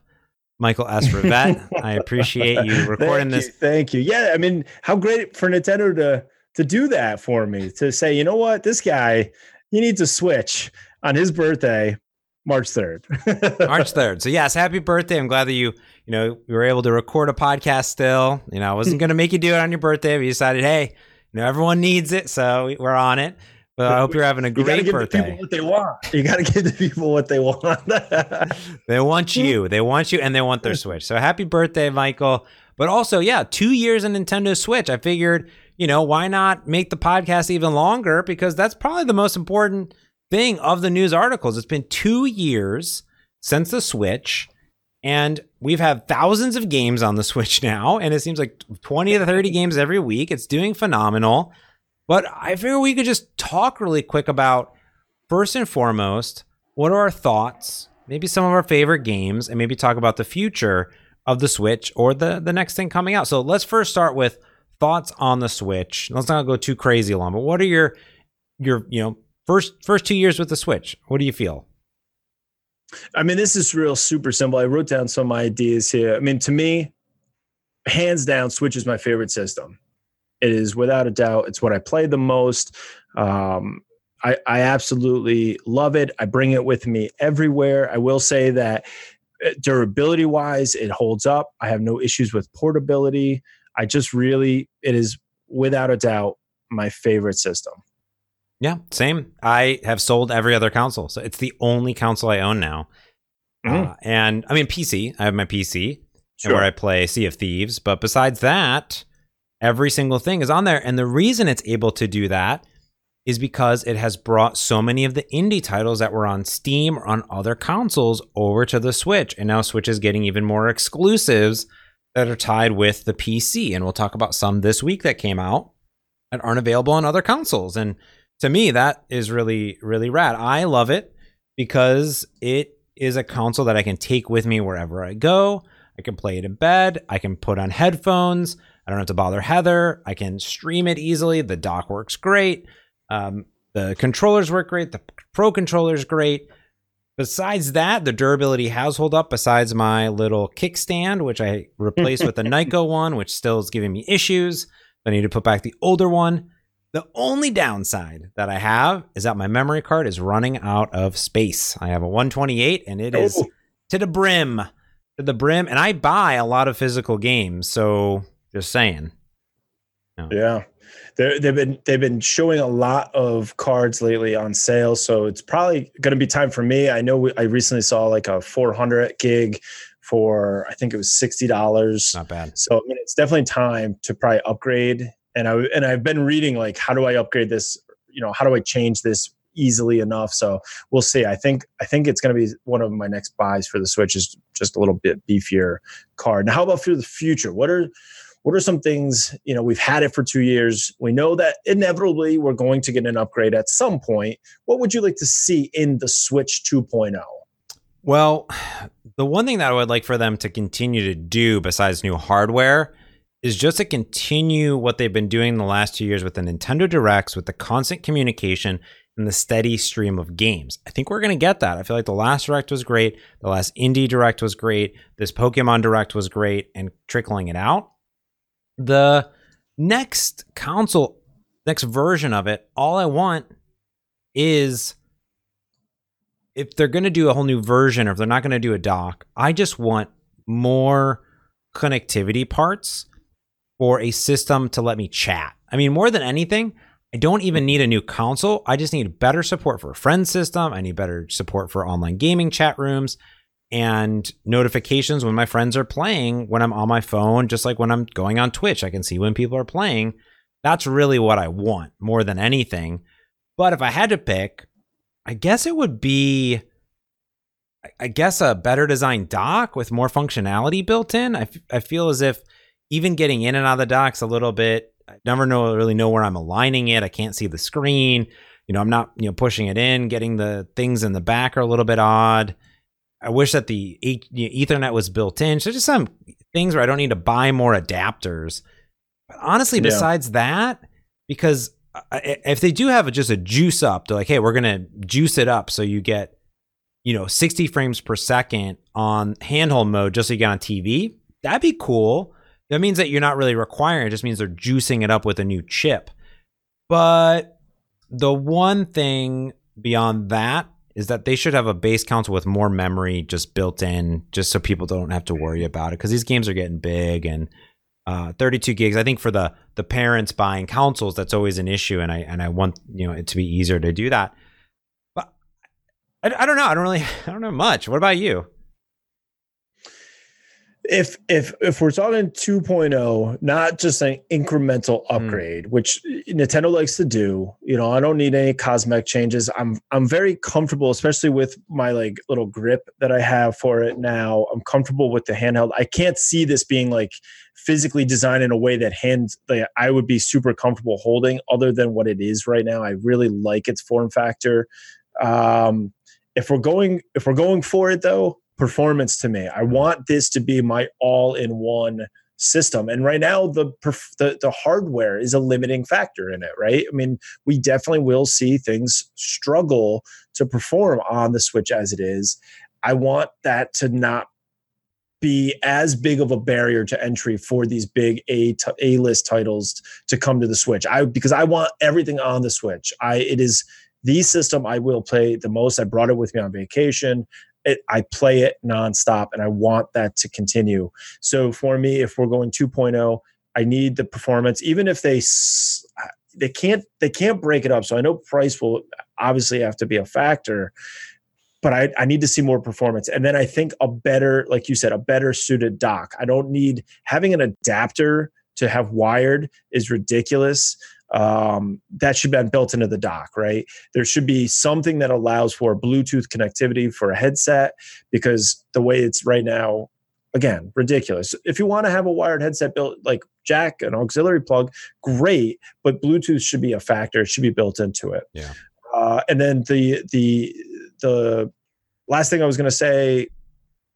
Michael S. Rivette. I appreciate you recording thank this. You, thank you. Yeah, I mean, how great for Nintendo to to do that for me to say, you know what, this guy, he needs a Switch on his birthday. March 3rd. March 3rd. So yes, happy birthday. I'm glad that you, you know, we were able to record a podcast still. You know, I wasn't going to make you do it on your birthday. but We decided, hey, you know, everyone needs it, so we're on it. But I hope you're having a great you birthday. what they want. You got to give the people what they want. they want you. They want you, and they want their Switch. So happy birthday, Michael. But also, yeah, two years in Nintendo Switch. I figured, you know, why not make the podcast even longer? Because that's probably the most important thing of the news articles. It's been two years since the Switch, and we've had thousands of games on the Switch now, and it seems like 20 to 30 games every week. It's doing phenomenal. But I figure we could just talk really quick about first and foremost, what are our thoughts, maybe some of our favorite games, and maybe talk about the future of the Switch or the, the next thing coming out. So let's first start with thoughts on the Switch. Let's not go too crazy long, but what are your your you know First first two years with the Switch. What do you feel? I mean, this is real super simple. I wrote down some ideas here. I mean, to me, hands down, Switch is my favorite system. It is without a doubt. It's what I play the most. Um, I, I absolutely love it. I bring it with me everywhere. I will say that uh, durability wise, it holds up. I have no issues with portability. I just really, it is without a doubt my favorite system. Yeah, same. I have sold every other console, so it's the only console I own now. Mm. Uh, and I mean PC. I have my PC sure. where I play Sea of Thieves, but besides that, every single thing is on there. And the reason it's able to do that is because it has brought so many of the indie titles that were on Steam or on other consoles over to the Switch. And now Switch is getting even more exclusives that are tied with the PC. And we'll talk about some this week that came out that aren't available on other consoles. And to me, that is really, really rad. I love it because it is a console that I can take with me wherever I go. I can play it in bed. I can put on headphones. I don't have to bother Heather. I can stream it easily. The dock works great. Um, the controllers work great. The Pro controller is great. Besides that, the durability has held up. Besides my little kickstand, which I replaced with the Nyko one, which still is giving me issues. I need to put back the older one. The only downside that I have is that my memory card is running out of space. I have a 128 and it is oh. to the brim. To the brim. And I buy a lot of physical games. So just saying. No. Yeah. they have been they've been showing a lot of cards lately on sale, so it's probably going to be time for me. I know we, I recently saw like a 400 gig for I think it was sixty dollars. Not bad. So I mean, it's definitely time to probably upgrade and I and I've been reading like how do I upgrade this? You know, how do I change this easily enough? So we'll see. I think I think it's going to be one of my next buys for the Switch is just a little bit beefier card. Now, how about for the future? What are what are some things you know we've had it for two years we know that inevitably we're going to get an upgrade at some point what would you like to see in the switch 2.0 well the one thing that i would like for them to continue to do besides new hardware is just to continue what they've been doing the last two years with the Nintendo Directs, with the constant communication and the steady stream of games. I think we're going to get that. I feel like the last Direct was great. The last Indie Direct was great. This Pokemon Direct was great and trickling it out. The next console, next version of it, all I want is if they're going to do a whole new version or if they're not going to do a dock, I just want more connectivity parts for a system to let me chat. I mean, more than anything, I don't even need a new console. I just need better support for a friend system. I need better support for online gaming chat rooms and notifications when my friends are playing when I'm on my phone, just like when I'm going on Twitch. I can see when people are playing. That's really what I want more than anything. But if I had to pick, I guess it would be, I guess, a better designed dock with more functionality built in. I, f- I feel as if even getting in and out of the dock's a little bit, I never know really know where I'm aligning it. I can't see the screen. You know, I'm not, you know, pushing it in, getting the things in the back are a little bit odd. I wish that the Ethernet was built in. So just some things where I don't need to buy more adapters. But honestly, besides yeah. that, because uh, if they do have just a juice up, they're like, hey, we're gonna juice it up so you get, you know, 60 frames per second on handheld mode just so you get on TV. That'd be cool. That means that you're not really requiring. It just means they're juicing it up with a new chip. But the one thing beyond that is that they should have a base console with more memory just built in, just so people don't have to worry about it. Because these games are getting big and uh, 32 gigs. I think for the the parents buying consoles, that's always an issue, and I and I want you know it to be easier to do that. But I, I don't know. I don't really. I don't know much. What about you? If if if we're talking 2.0 not just an incremental hmm. upgrade mm. which nintendo likes to do you know i don't need any cosmetic changes i'm i'm very comfortable especially with my like little grip that i have for it now i'm comfortable with the handheld i can't see this being like physically designed in a way that hands like i would be super comfortable holding other than what it is right now i really like its form factor um if we're going if we're going for it though performance to me. I want this to be my all-in-one system. And right now, the, the the hardware is a limiting factor in it. Right? I mean, we definitely will see things struggle to perform on the Switch as it is. I want that to not be as big of a barrier to entry for these big A A list titles to come to the Switch. I because I want everything on the Switch. I it is the system I will play the most. I brought it with me on vacation it, I play it nonstop and I want that to continue. So for me, if we're going 2.0, I need the performance, even if they they can't they can't break it up. So I know price will obviously have to be a factor, but I, I need to see more performance. And then I think a better, like you said, a better suited dock. I don't need having an adapter to have wired is ridiculous um, that should be built into the dock, right? There should be something that allows for Bluetooth connectivity for a headset because the way it's right now, again, ridiculous. If you want to have a wired headset built like jack, an auxiliary plug, great, but Bluetooth should be a factor. It should be built into it. Yeah. Uh, and then the the the last thing I was going to say,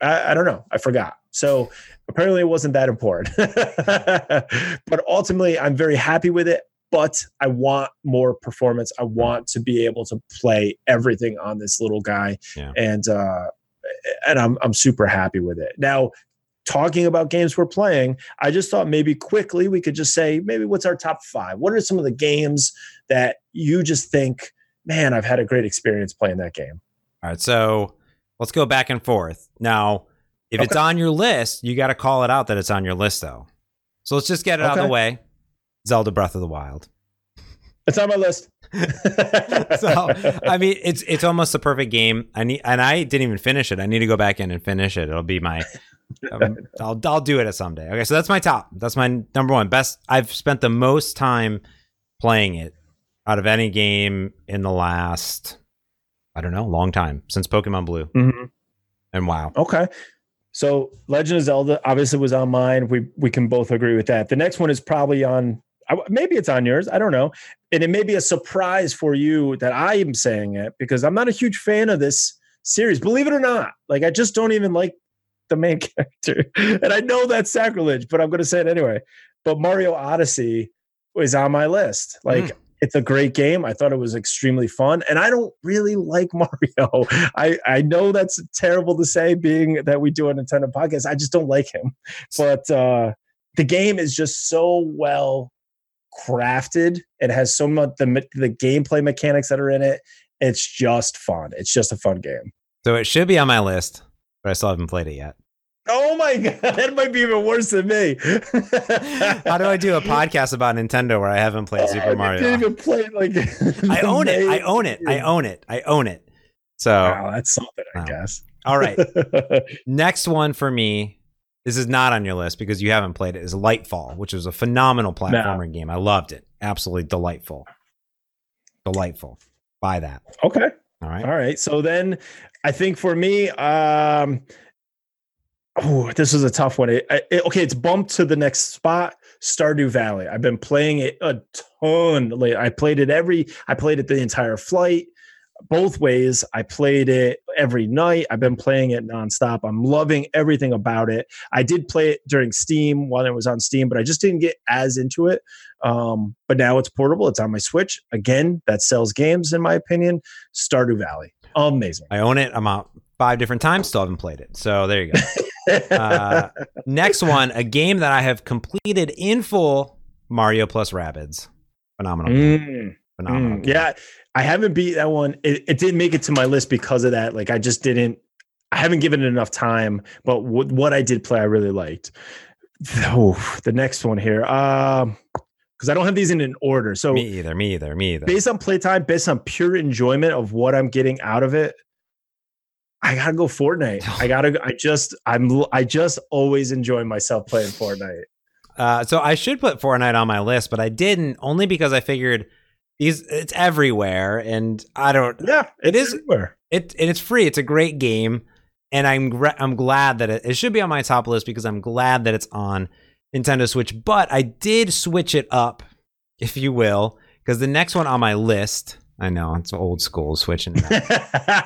I, I don't know, I forgot. So apparently it wasn't that important. but ultimately, I'm very happy with it but I want more performance. I want to be able to play everything on this little guy, yeah. and uh, and I'm I'm super happy with it. Now, talking about games we're playing, I just thought maybe quickly we could just say maybe what's our top five? What are some of the games that you just think, man, I've had a great experience playing that game? All right, so let's go back and forth. Now, if okay. it's on your list, you got to call it out that it's on your list, though. So let's just get it okay. out of the way. Zelda Breath of the Wild. It's on my list. so I mean, it's it's almost a perfect game. I need, and I didn't even finish it. I need to go back in and finish it. It'll be my. Um, I'll I'll do it at someday. Okay, so that's my top. That's my number one best. I've spent the most time playing it out of any game in the last. I don't know, long time since Pokemon Blue. Mm-hmm. And wow. Okay. So Legend of Zelda obviously was on mine. We we can both agree with that. The next one is probably on maybe it's on yours. I don't know. And it may be a surprise for you that I am saying it because I'm not a huge fan of this series. Believe it or not, like I just don't even like the main character. And I know that's sacrilege, but I'm going to say it anyway. But Mario Odyssey was on my list. Like mm it's a great game. I thought it was extremely fun, and I don't really like Mario. I I know that's terrible to say, being that we do a Nintendo podcast. I just don't like him, but uh, the game is just so well crafted. It has so much the the gameplay mechanics that are in it. It's just fun. It's just a fun game. So it should be on my list, but I still haven't played it yet. Oh my god, that might be even worse than me. How do I do a podcast about Nintendo where I haven't played Super I Mario? didn't even play like. I own it. I own it. I own it. I own it. So, Wow, that's something, I Wow. guess. all right. Next one for me. This is not on your list because you haven't played it. Is Lightfall, which was a phenomenal platformer game. I loved it. Absolutely delightful. Delightful. Buy that. okay. All right. All right. So then I think for me, um, oh, this is a tough one. It, it- okay, it's bumped to the next spot. Stardew Valley. I've been playing it a ton. Like I played it every. I played it the entire flight, both ways. I played it every night. I've been playing it nonstop. I'm loving everything about it. I did play it during Steam while it was on Steam, but I just didn't get as into it. Um, but now it's portable. It's on my Switch. Again, that sells games, in my opinion. Stardew Valley. Amazing. I own it. I'm out five different times. Still haven't played it. So there you go. Uh, Next one, a game that I have completed in full Mario plus Rabbids. Phenomenal. game. Mm, Phenomenal. mm. yeah, I haven't beat that one. It, it didn't make it to my list because of that. Like, I just didn't. I haven't given it enough time. But w- what I did play, I really liked. Oh, the next one here. Um, because I don't have these in an order. So Me either. Me either. Me either. based on playtime, based on pure enjoyment of what I'm getting out of it, I gotta go Fortnite. I gotta. I just. I'm. I just always enjoy myself playing Fortnite. Uh, so I should put Fortnite on my list, but I didn't only because I figured these it's everywhere, and I don't. Yeah, it's everywhere. It and it's free. It's a great game, and I'm I'm glad that it, it should be on my top list because I'm glad that it's on Nintendo Switch. But I did switch it up, if you will, because the next one on my list. I know it's old school switching. It.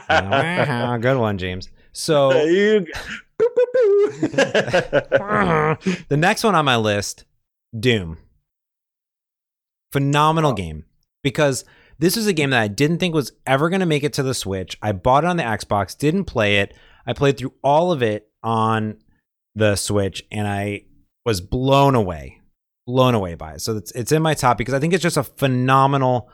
Uh, Good one, James. So the next one on my list, Doom. Phenomenal game because this is a game that I didn't think was ever going to make it to the Switch. I bought it on the Xbox, didn't play it. I played through all of it on the Switch and I was blown away. Blown away by it. So it's it's in my top because I think it's just a phenomenal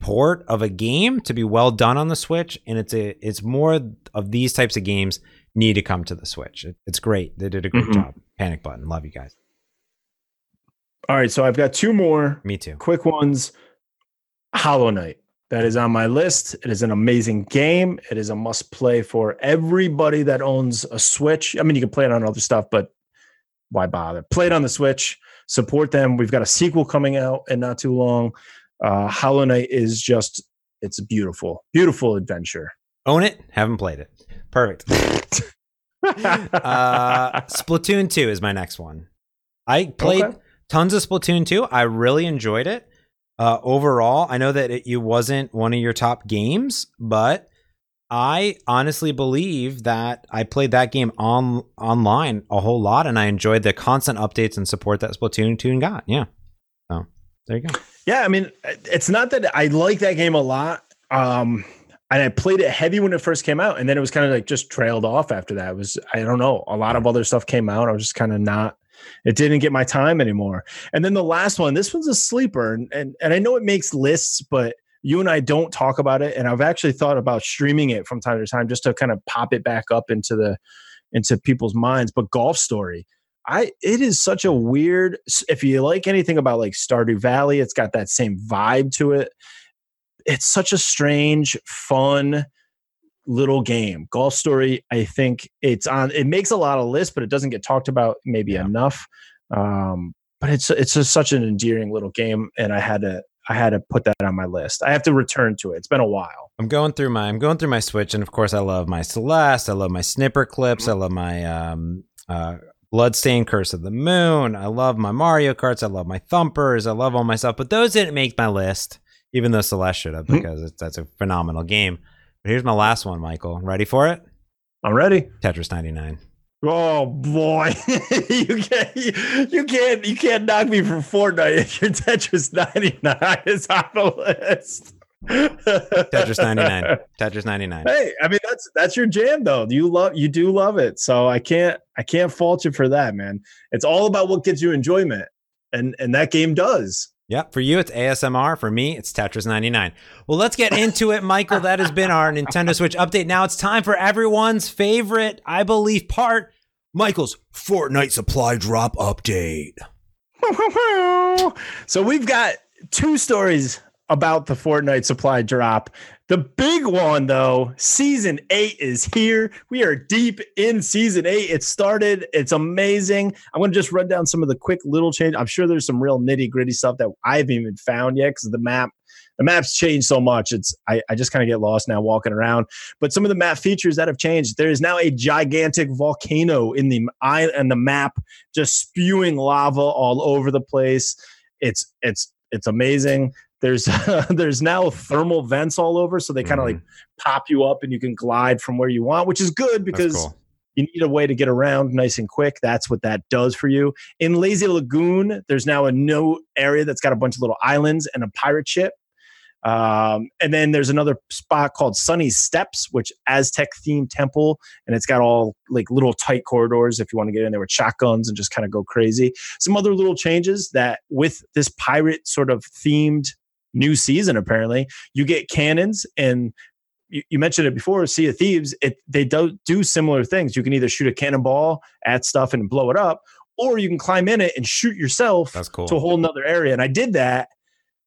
port of a game to be well done on the Switch and it's a it's more of these types of games need to come to the Switch. It, it's great. They did a great Mhm. job. Panic button. Love you guys. All right, so I've got two more Me too. quick ones. Hollow Knight. That is on my list. It is an amazing game. It is a must play for everybody that owns a Switch. I mean, you can play it on other stuff, but why bother? Play it on the Switch. Support them. We've got a sequel coming out in not too long. Uh, Hollow Knight is just, it's a beautiful, beautiful adventure. Own it. Haven't played it. Perfect. Uh, Splatoon 2 is my next one. I played Okay. tons of Splatoon 2. I really enjoyed it. Uh, overall, I know that it, it wasn't one of your top games, but I honestly believe that I played that game on online a whole lot, and I enjoyed the constant updates and support that Splatoon 2 got. Yeah. So there you go. Yeah, I mean, it's not that I like that game a lot. Um, and I played it heavy when it first came out, and then it was kind of like just trailed off after that. It was I don't know, a lot of other stuff came out. I was just kind of not. It didn't get my time anymore. And then the last one, this one's a sleeper, and and, and I know it makes lists, but you and I don't talk about it. And I've actually thought about streaming it from time to time just to kind of pop it back up into the into people's minds. But Golf Story, I it is such a weird. If you like anything about like Stardew Valley, it's got that same vibe to it. It's such a strange, fun little game. Golf Story, I think it's on. It makes a lot of lists, but it doesn't get talked about maybe Yeah. enough. Um, but it's it's just such an endearing little game, and I had to I had to put that on my list. I have to return to it. It's been a while. I'm going through my I'm going through my Switch, and of course, I love my Celeste. I love my Snipperclips. I love my um, uh, Bloodstained Curse of the Moon. I love my Mario Karts. I love my Thumpers. I love all my stuff, but those didn't make my list, even though Celeste should have Mhm. because it's, that's a phenomenal game. Here's my last one, Michael. Ready for it? I'm ready. Tetris 99. Oh boy, you can't you can't you can't knock me from Fortnite if your Tetris 99 is on the list. Tetris 99. Tetris 99. Hey, I mean that's that's your jam though. You love you do love it. So I can't I can't fault you for that, man. It's all about what gives you enjoyment. And and that game does. Yep. For you, it's ASMR. For me, it's Tetris 99. Well, let's get into it, Michael. That has been our Nintendo Switch update. Now it's time for everyone's favorite, I believe, part Michael's Fortnite supply drop update. so we've got two stories about the Fortnite supply drop. The big one, though, season eight is here. We are deep in season eight. It started. It's amazing. I'm going to just run down some of the quick little change. I'm sure there's some real nitty gritty stuff that I haven't even found yet because the map the maps changed so much. It's I, I just kind of get lost now walking around. But some of the map features that have changed, there is now a gigantic volcano in the eye and the map, just spewing lava all over the place. It's it's it's amazing. There's uh, there's now thermal vents all over, so they kind of mm. like pop you up and you can glide from where you want, which is good because. Cool. You need a way to get around nice and quick. That's what that does for you. In Lazy Lagoon, there's now a new area that's got a bunch of little islands and a pirate ship. Um, and then there's another spot called Sunny Steps, which Aztec themed temple, and it's got all like little tight corridors if you want to get in there with shotguns and just kind of go crazy. Some other little changes that with this pirate sort of themed new season, apparently, you get cannons and you, you mentioned it before, Sea of Thieves, it they do do similar things. You can either shoot a cannonball at stuff and blow it up, or you can climb in it and shoot yourself That's cool. to a whole nother area. And I did that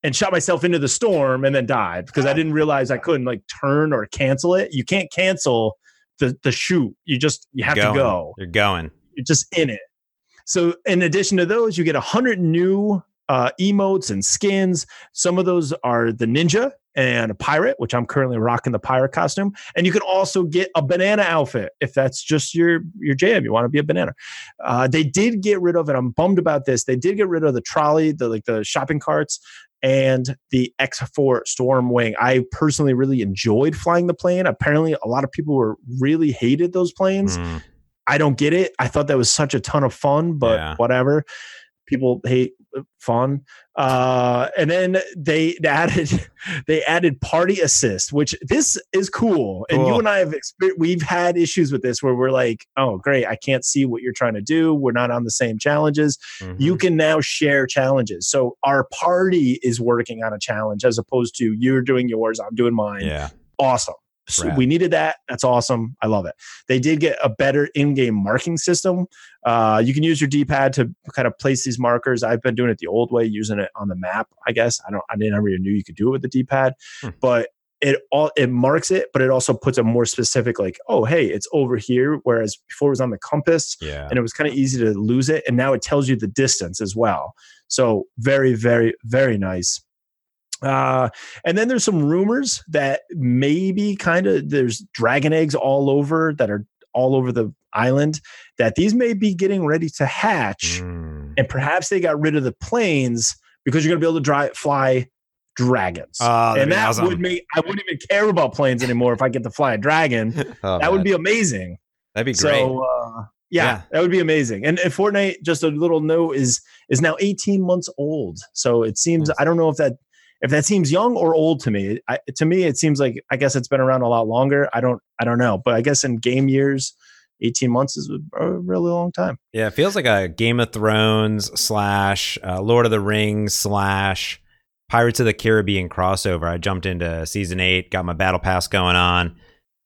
and shot myself into the storm and then died because I didn't realize I couldn't like turn or cancel it. You can't cancel the the shoot. You just you have going. to go. You're going. You're just in it. So in addition to those, you get a hundred new uh, emotes and skins. Some of those are the ninja and a pirate, which I'm currently rocking the pirate costume. And you can also get a banana outfit if that's just your your jam. You want to be a banana. Uh, they did get rid of, and I'm bummed about this. They did get rid of the trolley, the like the shopping carts and the X4 Storm Wing. I personally really enjoyed flying the plane. Apparently, a lot of people were really hated those planes. Mm. I don't get it. I thought that was such a ton of fun, but yeah. whatever. People hate fun. Uh, and then they added they added party assist, which this is cool. cool. And you and I have we've had issues with this where we're like, oh great, I can't see what you're trying to do. We're not on the same challenges. Mm-hmm. You can now share challenges. So our party is working on a challenge as opposed to you're doing yours, I'm doing mine. Yeah. Awesome. So we needed that. That's awesome. I love it. They did get a better in-game marking system. Uh, you can use your D-pad to kind of place these markers. I've been doing it the old way, using it on the map. I guess I don't. I never even knew you could do it with the D-pad, hmm. but it all it marks it, but it also puts a more specific like, oh hey, it's over here. Whereas before it was on the compass, yeah, and it was kind of easy to lose it, and now it tells you the distance as well. So very, very, very nice. Uh, and then there's some rumors that maybe kind of there's dragon eggs all over that are all over the island that these may be getting ready to hatch mm. and perhaps they got rid of the planes because you're going to be able to dry, fly dragons uh, and that awesome. would make i wouldn't even care about planes anymore if i get to fly a dragon oh, that man. would be amazing that'd be great so uh, yeah, yeah, that would be amazing. And, and Fortnite, just a little note, is is now 18 months old. So it seems I don't know if that if that seems young or old to me I, to me it seems like i guess it's been around a lot longer. I don't i don't know. But i guess in game years 18 months is a really long time. Yeah it feels like a game of thrones slash uh, lord of the rings slash pirates of the caribbean crossover. I jumped into season 8 got my battle pass going on.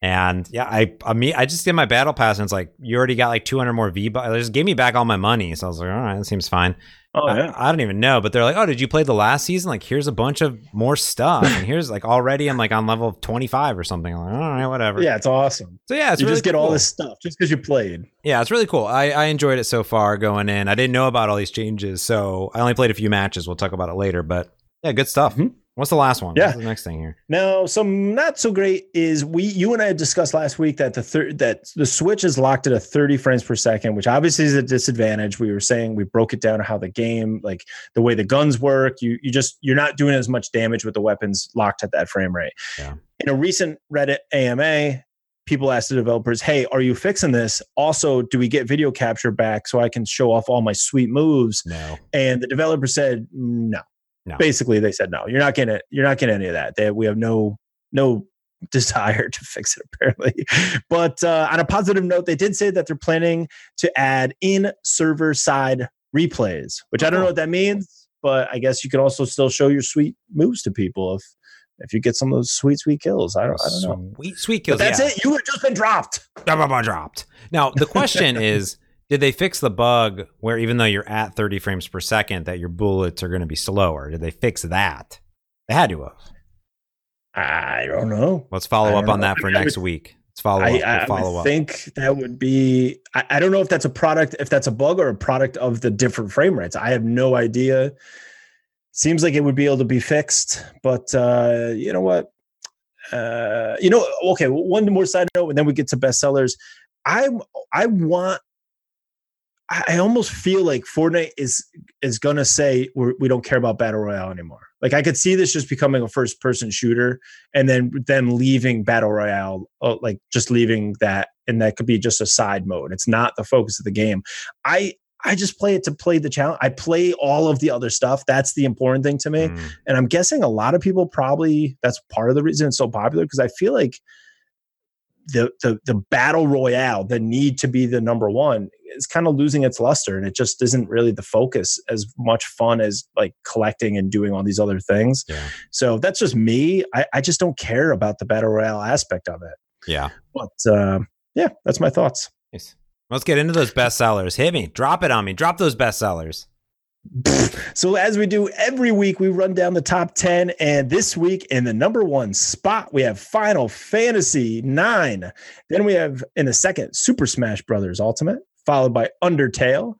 And yeah, I I mean I just did my battle pass and it's like you already got like 200 more V bucks. They just gave me back all my money, so I was like, all right, that seems fine. Oh yeah. I, I, don't even know, but they're like, oh, did you play the last season? Like, here's a bunch of more stuff, and here's like already I'm like on level 25 or something. I'm like, all right, whatever. Yeah, it's awesome. So yeah, you really just get cool. all this stuff just because you played. Yeah, it's really cool. I I enjoyed it so far going in. I didn't know about all these changes, so I only played a few matches. We'll talk about it later, but yeah, good stuff. Mm-hmm. What's the last one? Yeah. What's the next thing here? Now, some not so great is we you and I discussed last week that the third that the Switch is locked at a 30 frames per second, which obviously is a disadvantage. We were saying we broke it down how the game, like the way the guns work, you you just you're not doing as much damage with the weapons locked at that frame rate. Yeah. In a recent Reddit AMA, people asked the developers, "Hey, are you fixing this? Also, do we get video capture back so I can show off all my sweet moves?" No. And the developer said, "No." No. Basically, they said no. You're not getting it. You're not getting any of that. They, we have no no desire to fix it apparently. But uh, on a positive note, they did say that they're planning to add in server side replays, which I don't know what that means, but I guess you can also still show your sweet moves to people if if you get some of those sweet sweet kills. I don't, I don't know. Sweet sweet kills. But that's yeah. it. You have just been dropped. Dropped. Now the question is did they fix the bug where even though you're at 30 frames per second, that your bullets are going to be slower? Did they fix that? They had to have. I don't know. Let's follow up on know. that for next week. Let's follow I, up. I, follow I think that would be. I, I don't know if that's a product, if that's a bug or a product of the different frame rates. I have no idea. Seems like it would be able to be fixed, but uh, you know what? Uh, you know, okay. One more side note, and then we get to bestsellers. I I want I almost feel like Fortnite is is gonna say we're, we do not care about battle royale anymore. Like I could see this just becoming a first person shooter, and then them leaving battle royale, uh, like just leaving that, and that could be just a side mode. It's not the focus of the game. I I just play it to play the challenge. I play all of the other stuff. That's the important thing to me. Mm. And I'm guessing a lot of people probably that's part of the reason it's so popular because I feel like the, the the battle royale, the need to be the number one, is kind of losing its luster, and it just isn't really the focus as much fun as like collecting and doing all these other things. Yeah. So that's just me. I, I just don't care about the battle royale aspect of it. Yeah. But uh, yeah, that's my thoughts. Nice. Let's get into those bestsellers. Hit me. Drop it on me. Drop those bestsellers. So, as we do every week, we run down the top 10. And this week, in the number one spot, we have Final Fantasy 9. Then we have, in the second, Super Smash Brothers Ultimate, followed by Undertale.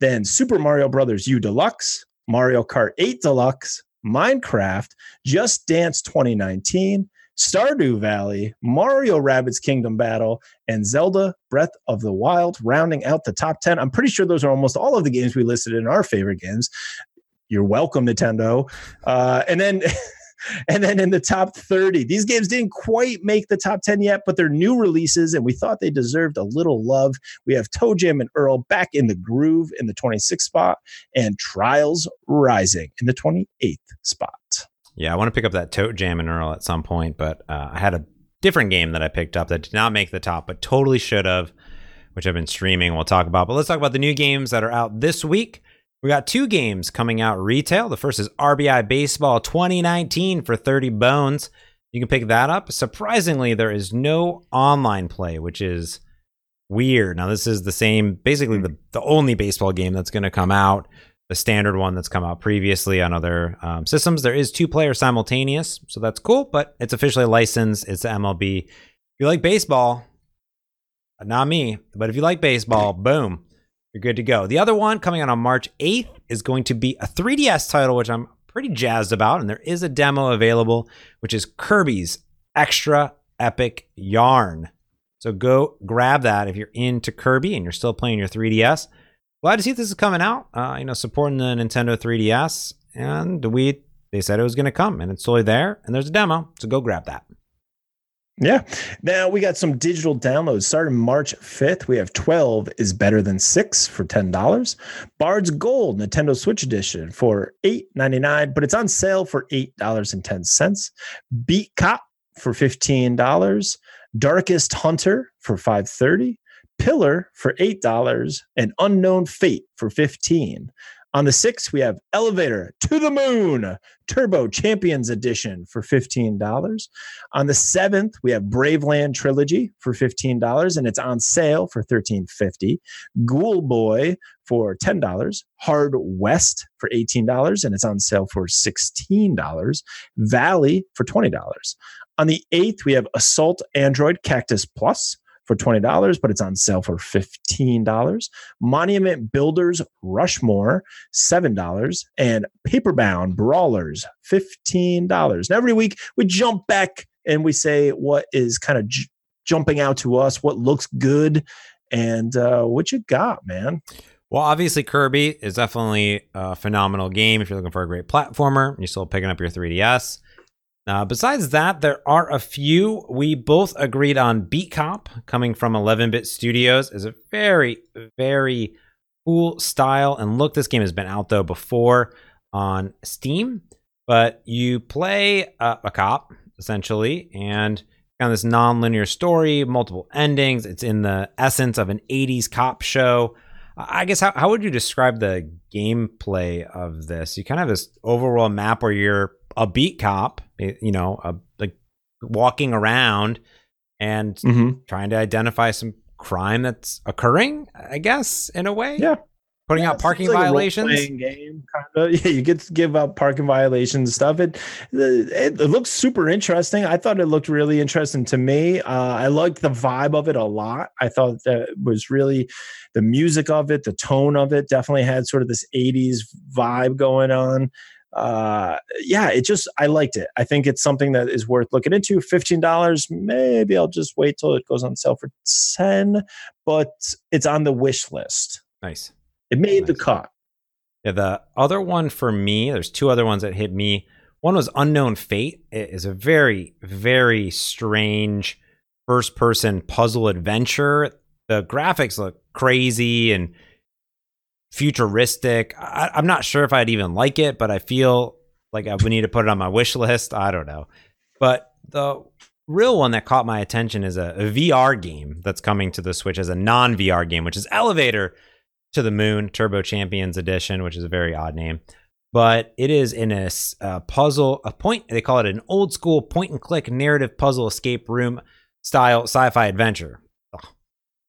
Then Super Mario Brothers U Deluxe, Mario Kart 8 Deluxe, Minecraft, Just Dance 2019, Stardew Valley, Mario Rabbids Kingdom Battle, and Zelda Breath of the Wild, rounding out the top 10. I'm pretty sure those are almost all of the games we listed in our favorite games. You're welcome, Nintendo. Uh, and then. and then in the top 30, these games didn't quite make the top 10 yet, but they're new releases, and we thought they deserved a little love. We have ToeJam and Earl back in the groove in the 26th spot, and Trials Rising in the 28th spot. Yeah, I want to pick up that ToeJam and Earl at some point, but uh, I had a different game that I picked up that did not make the top, but totally should have, which I've been streaming. We'll talk about. But let's talk about the new games that are out this week. We got two games coming out retail. The first is RBI Baseball 2019 for 30 bones. You can pick that up. Surprisingly, there is no online play, which is weird. Now, this is the same, basically the, the only baseball game that's going to come out the standard one that's come out previously on other um, systems. There is two player simultaneous, so that's cool, but it's officially licensed. It's MLB. If you like baseball, not me, but if you like baseball, boom, you're good to go. The other one coming out on March 8th is going to be a 3DS title, which I'm pretty jazzed about, and there is a demo available, which is Kirby's Extra Epic Yarn. So go grab that if you're into Kirby and you're still playing your 3DS glad to see this is coming out. Uh, you know, supporting the Nintendo 3DS, and we they said it was going to come, and it's totally there. And there's a demo, so go grab that. Yeah. Now we got some digital downloads starting March 5th. We have 12 is better than 6 for $10. Bard's Gold Nintendo Switch Edition for $8.99, but it's on sale for $8.10. Beat Cop for $15. Darkest Hunter for 530. Pillar for $8 and Unknown Fate for 15 on the 6th, we have Elevator to the Moon Turbo Champions Edition for $15. On the 7th, we have Braveland Trilogy for $15 and it's on sale for $13.50. Ghoul Boy for $10. Hard West for $18 and it's on sale for $16. Valley for $20. On the 8th, we have Assault Android Cactus Plus for $20, but it's on sale for $15. Monument Builders Rushmore, $7. And Paperbound Brawlers, $15. Now, every week we jump back and we say what is kind of j- jumping out to us, what looks good, and uh, what you got, man. Well, obviously, Kirby is definitely a phenomenal game if you're looking for a great platformer. You're still picking up your 3DS. Uh, besides that, there are a few. We both agreed on Beat Cop coming from 11 Bit Studios is a very, very cool style and look. This game has been out though before on Steam, but you play a, a cop essentially and kind of this non-linear story, multiple endings. It's in the essence of an 80s cop show. I guess how, how would you describe the gameplay of this? You kind of have this overall map where you're a beat cop, you know, a, like walking around and mm-hmm. trying to identify some crime that's occurring, I guess, in a way. Yeah. Putting Yeah, out parking like violations. game, kind of. Yeah, you get to give out parking violations and stuff. It, it it looks super interesting. I thought it looked really interesting to me. Uh, I liked the vibe of it a lot. I thought that was really the music of it, the tone of it, definitely had sort of this '80s vibe going on. Uh, yeah, it just I liked it. I think it's something that is worth looking into. Fifteen dollars, maybe I'll just wait till it goes on sale for ten, but it's on the wish list. Nice. It made the cut. Yeah, the other one for me, there's two other ones that hit me. One was Unknown Fate. It is a very, very strange first person puzzle adventure. The graphics look crazy and futuristic. I, I'm not sure if I'd even like it, but I feel like I would need to put it on my wish list. I don't know. But the real one that caught my attention is a, a VR game that's coming to the Switch as a non VR game, which is Elevator to the Moon Turbo Champions Edition, which is a very odd name. But it is in a puzzle, a point, they call it an old school point and click narrative puzzle escape room style sci fi adventure.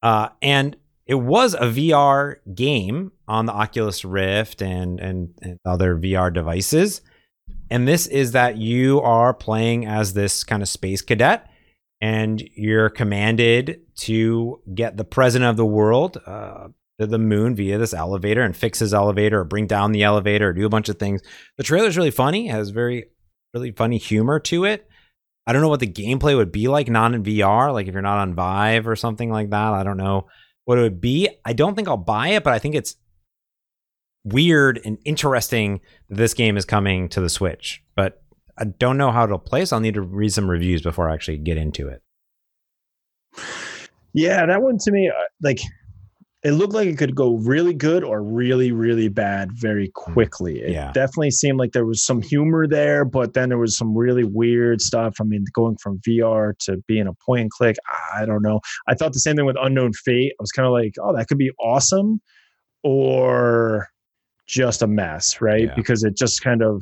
Uh, and it was a VR game on the Oculus Rift and, and, and other VR devices. And this is that you are playing as this kind of space cadet and you're commanded to get the president of the world uh, to the moon via this elevator and fix his elevator or bring down the elevator or do a bunch of things. The trailer is really funny, has very, really funny humor to it. I don't know what the gameplay would be like not in VR, like if you're not on Vive or something like that. I don't know what it would be. I don't think I'll buy it, but I think it's weird and interesting that this game is coming to the Switch. But I don't know how it'll play, so I'll need to read some reviews before I actually get into it. Yeah, that one to me, uh, like, it looked like it could go really good or really, really bad very mm. quickly. It Yeah. definitely seemed like there was some humor there, but then there was some really weird stuff. I mean, going from VR to being a point and click, I don't know. I thought the same thing with Unknown Fate. I was kind of like, oh, that could be awesome or just a mess, right? Yeah. Because it just kind of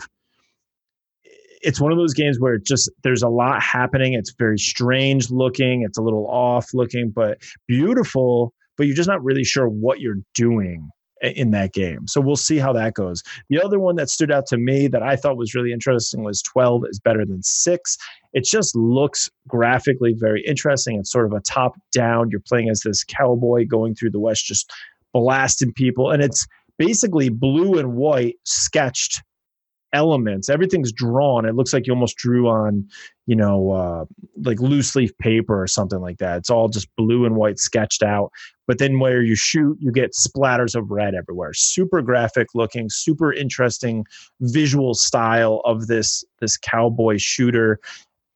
it's one of those games where it just there's a lot happening. It's very strange looking. It's a little off looking, but beautiful. But you're just not really sure what you're doing in that game. So we'll see how that goes. The other one that stood out to me that I thought was really interesting was 12 is better than six. It just looks graphically very interesting. It's sort of a top down. You're playing as this cowboy going through the West, just blasting people. And it's basically blue and white sketched elements. Everything's drawn. It looks like you almost drew on, you know, uh, like loose leaf paper or something like that. It's all just blue and white sketched out. But then where you shoot, you get splatters of red everywhere. Super graphic looking, super interesting visual style of this this cowboy shooter.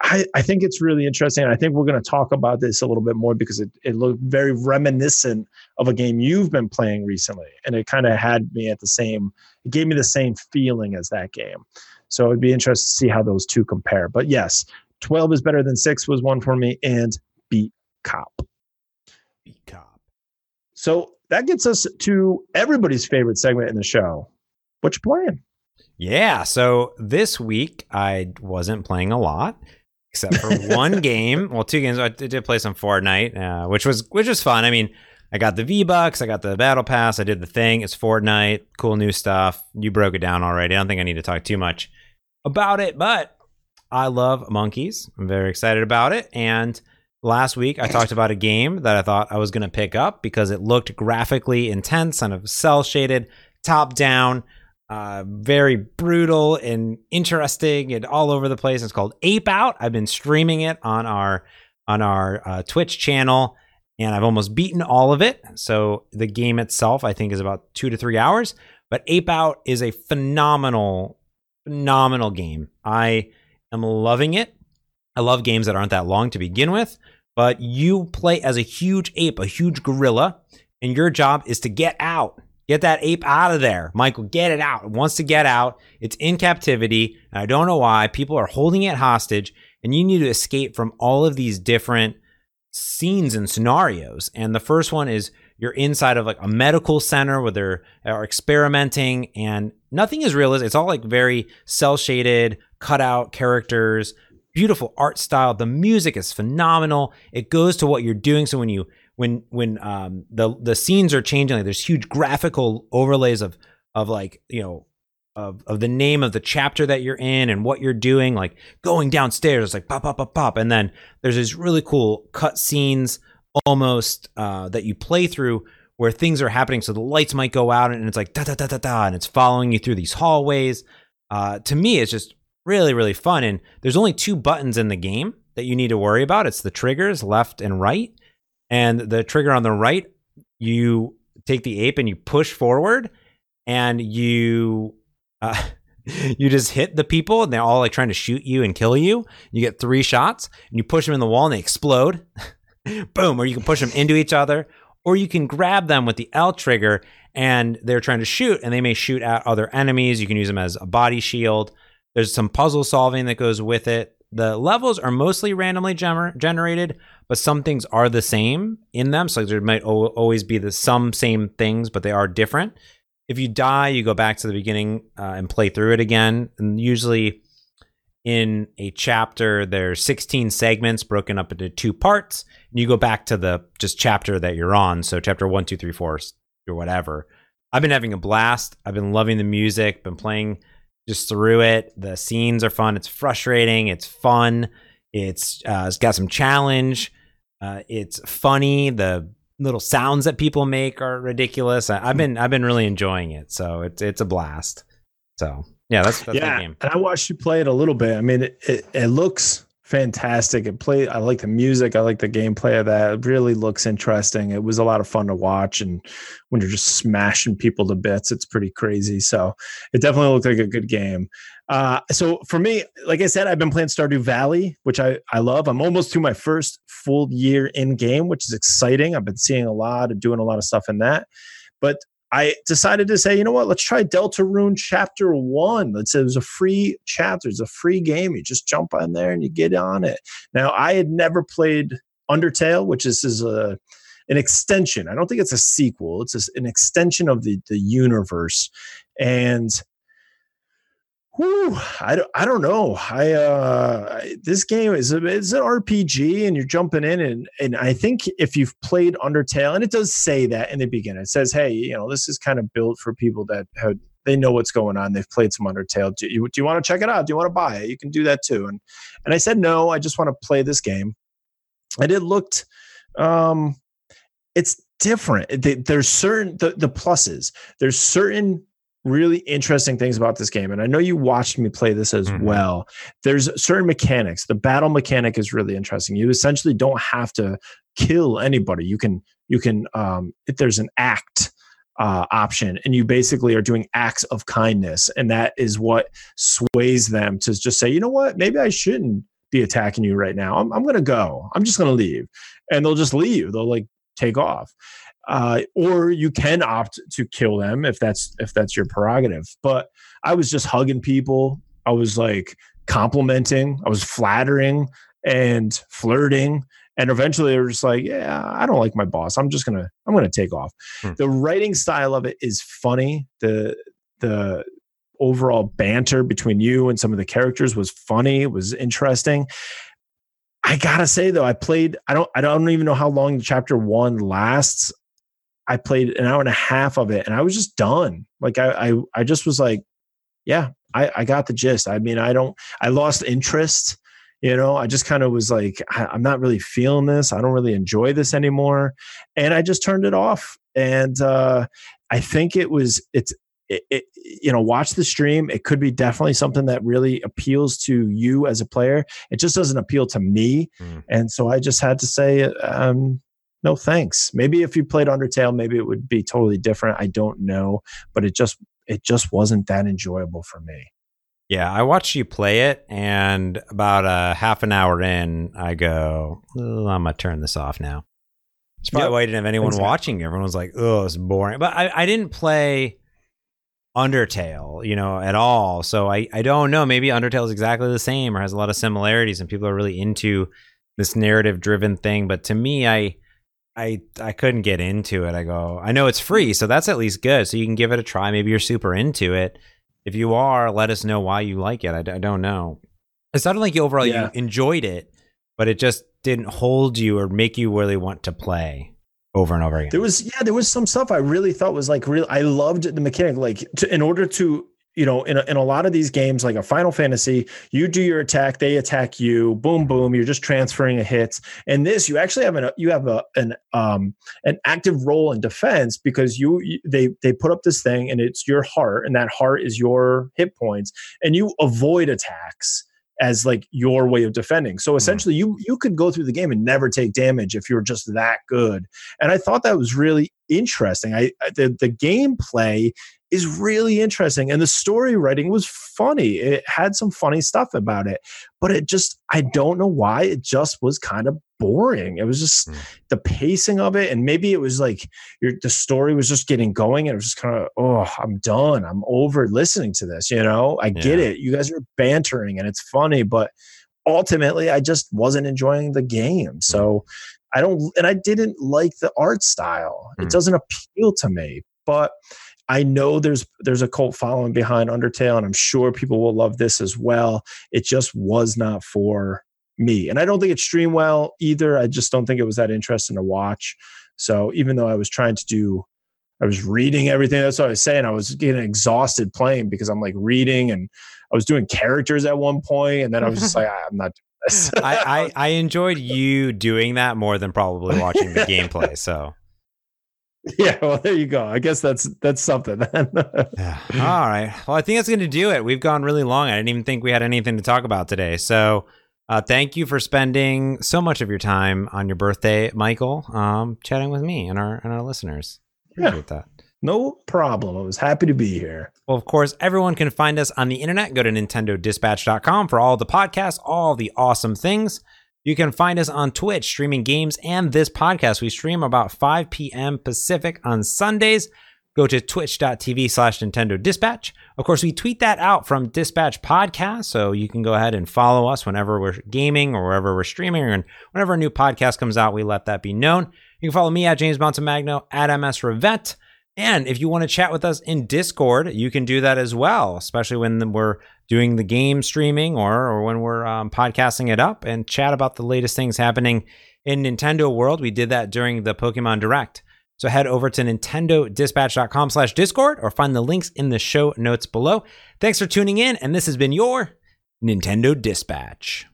I, I think it's really interesting. I think we're going to talk about this a little bit more because it, it looked very reminiscent of a game you've been playing recently. And it kind of had me at the same, it gave me the same feeling as that game. So it'd be interesting to see how those two compare. But yes, 12 is better than six was one for me, and beat cop. Beat cop. So that gets us to everybody's favorite segment in the show. What you playing? Yeah. So this week I wasn't playing a lot, except for one game. Well, two games. I did play some Fortnite, uh, which was which was fun. I mean, I got the V Bucks, I got the Battle Pass, I did the thing. It's Fortnite, cool new stuff. You broke it down already. I don't think I need to talk too much about it, but I love monkeys. I'm very excited about it. And last week I talked about a game that I thought I was going to pick up because it looked graphically intense, kind of cel shaded, top down uh, very brutal and interesting and all over the place. It's called Ape Out. I've been streaming it on our on our uh, Twitch channel, and I've almost beaten all of it. So the game itself, I think, is about two to three hours. But Ape Out is a phenomenal, phenomenal game. I am loving it. I love games that aren't that long to begin with, but you play as a huge ape, a huge gorilla, and your job is to get out. Get that ape out of there. Michael, get it out. It wants to get out. It's in captivity. And I don't know why. People are holding it hostage, and you need to escape from all of these different scenes and scenarios. And the first one is you're inside of like a medical center where they're experimenting and nothing is realistic. It's all like very cel shaded, cut out characters, beautiful art style. The music is phenomenal. It goes to what you're doing. So when you when when um the the scenes are changing like there's huge graphical overlays of of like you know of, of the name of the chapter that you're in and what you're doing like going downstairs like pop pop pop pop and then there's these really cool cut scenes almost uh that you play through where things are happening so the lights might go out and it's like da da da da da and it's following you through these hallways. Uh to me it's just really really fun and there's only two buttons in the game that you need to worry about. It's the triggers left and right and the trigger on the right you take the ape and you push forward and you uh, you just hit the people and they're all like trying to shoot you and kill you. You get three shots and you push them in the wall and they explode. Boom or you can push them into each other or you can grab them with the l trigger and they're trying to shoot and they may shoot at other enemies. You can use them as a body shield. There's some puzzle solving that goes with it. The levels are mostly randomly gener- generated but some things are the same in them. So there might o- always be the some same things but they are different. If you die, you go back to the beginning uh, and play through it again. And usually, in a chapter, there's 16 segments broken up into two parts, and you go back to the just chapter that you're on. So chapter one, two, three, four, or whatever. I've been having a blast. I've been loving the music. Been playing just through it. The scenes are fun. It's frustrating. It's fun. It's uh, it's got some challenge. Uh, it's funny. The little sounds that people make are ridiculous. I, have been I've been really enjoying it, so it's it's a blast. So yeah, that's, that's yeah. And I watched you play it a little bit. I mean, it, it, it looks fantastic. It play. I like the music. I like the gameplay of that. It really looks interesting. It was a lot of fun to watch, and when you're just smashing people to bits, it's pretty crazy. So it definitely looked like a good game. Uh, so for me, like I said, I've been playing Stardew Valley, which I I love. I'm almost to my first full year in game, which is exciting. I've been seeing a lot of doing a lot of stuff in that, but I decided to say, you know what? Let's try Deltarune Chapter One. Let's it was a free chapter. It's a free game. You just jump on there and you get on it. Now, I had never played Undertale, which is, is a an extension. I don't think it's a sequel. It's an extension of the the universe, and Whew, I don't, I don't know. I uh, this game is a, it's an RPG, and you're jumping in, and and I think if you've played Undertale, and it does say that in the beginning, it says, hey, you know, this is kind of built for people that have they know what's going on. They've played some Undertale. Do you, do you want to check it out? Do you want to buy it? You can do that too. And and I said no. I just want to play this game. And it looked, um, it's different. There's certain the, the pluses. There's certain really interesting things about this game and i know you watched me play this as mm-hmm. well. There's certain mechanics. The battle mechanic is really interesting. You essentially don't have to kill anybody. You can you can um if there's an act uh, option and you basically are doing acts of kindness and that is what sways them to just say you know what? Maybe i shouldn't be attacking you right now. I'm, I'm gonna go. I'm just gonna leave. And they'll just leave. They'll like take off uh, or you can opt to kill them if that's if that's your prerogative. But I was just hugging people. I was like complimenting. I was flattering and flirting. And eventually they were just like, yeah, I don't like my boss. I'm just gonna I'm gonna take off. Hmm. The writing style of it is funny. The the overall banter between you and some of the characters was funny. It was interesting. I gotta say though, I played. I don't. I don't even know how long chapter one lasts. I played an hour and a half of it and I was just done. Like I I, I just was like, yeah, I, I got the gist. I mean, I don't I lost interest. You know, I just kind of was like, I, I'm not really feeling this. I don't really enjoy this anymore. And I just turned it off. And uh I think it was it's it, it, you know watch the stream it could be definitely something that really appeals to you as a player it just doesn't appeal to me mm. and so i just had to say um, no thanks. Maybe if you played Undertale, maybe it would be totally different. I don't know, but it just it just wasn't that enjoyable for me. Yeah, I watched you play it, and about a half an hour in, I go, oh, I'm gonna turn this off now. It's probably yep. why I didn't have anyone exactly. watching. Everyone was like, "Oh, it's boring." But I, I didn't play Undertale, you know, at all. So I, I don't know. Maybe Undertale is exactly the same or has a lot of similarities, and people are really into this narrative driven thing. But to me, I I I couldn't get into it. I go, I know it's free, so that's at least good. So you can give it a try. Maybe you're super into it. If you are, let us know why you like it. I, I don't know. It sounded like you overall yeah. you enjoyed it, but it just didn't hold you or make you really want to play. over and over again. There was yeah, there was some stuff I really thought was like real. I loved the mechanic. Like to, in order to you know, in a, in a lot of these games, like a Final Fantasy, you do your attack, they attack you, boom, boom. You're just transferring a hit. And this, you actually have an you have a an um an active role in defense because you, you they they put up this thing and it's your heart, and that heart is your hit points, and you avoid attacks as like your way of defending. So essentially, mm. you you could go through the game and never take damage if you're just that good. And I thought that was really interesting. I the the gameplay is really interesting. And the story writing was funny. It had some funny stuff about it, but it just, I don't know why, it just was kind of boring. It was just mm. the pacing of it. And maybe it was like your, the story was just getting going and it was just kind of, oh, I'm done. I'm over listening to this. You know, I yeah. get it. You guys are bantering and it's funny, but ultimately, I just wasn't enjoying the game. Hmm. So, I don't, and I didn't like the art style. Mm. It hmm. doesn't appeal to me. But I know there's there's a cult following behind Undertale, and I'm sure people will love this as well. It just was not for me, and I don't think it streamed well either. I just don't think it was that interesting to watch. So even though I was trying to do, I was reading everything. That's what I was saying. I was getting exhausted playing because I'm like reading, and I was doing characters at one point, and then I was just like, ah, I'm not I, I, I enjoyed you doing that more than probably watching the gameplay. So Yeah, well, there you go. I guess that's that's something then. yeah. All right. Well, I think that's going to do it. We've gone really long. I didn't even think we had anything to talk about today. So, uh, thank you for spending so much of your time on your birthday, Michael, um, chatting with me and our and our listeners. Appreciate yeah. that. No problem. I was happy to be here. Well, of course, everyone can find us on the internet. Go to nintendodispatch.com for all the podcasts, all the awesome things. You can find us on Twitch, streaming games and this podcast. We stream about 5 p.m. Pacific on Sundays. Go to twitch.tv slash Nintendo Dispatch. Of course, we tweet that out from Dispatch Podcast, so you can go ahead and follow us whenever we're gaming or wherever we're streaming, and whenever a new podcast comes out, we let that be known. You can follow me at James Montemagno at MS Revette. And if you want to chat with us in Discord, you can do that as well, especially when we're doing the game streaming or, or when we're um, podcasting it up and chat about the latest things happening in Nintendo world. We did that during the Pokemon Direct. So head over to nintendodispatch.com slash discord or find the links in the show notes below. Thanks for tuning in, and this has been your Nintendo Dispatch.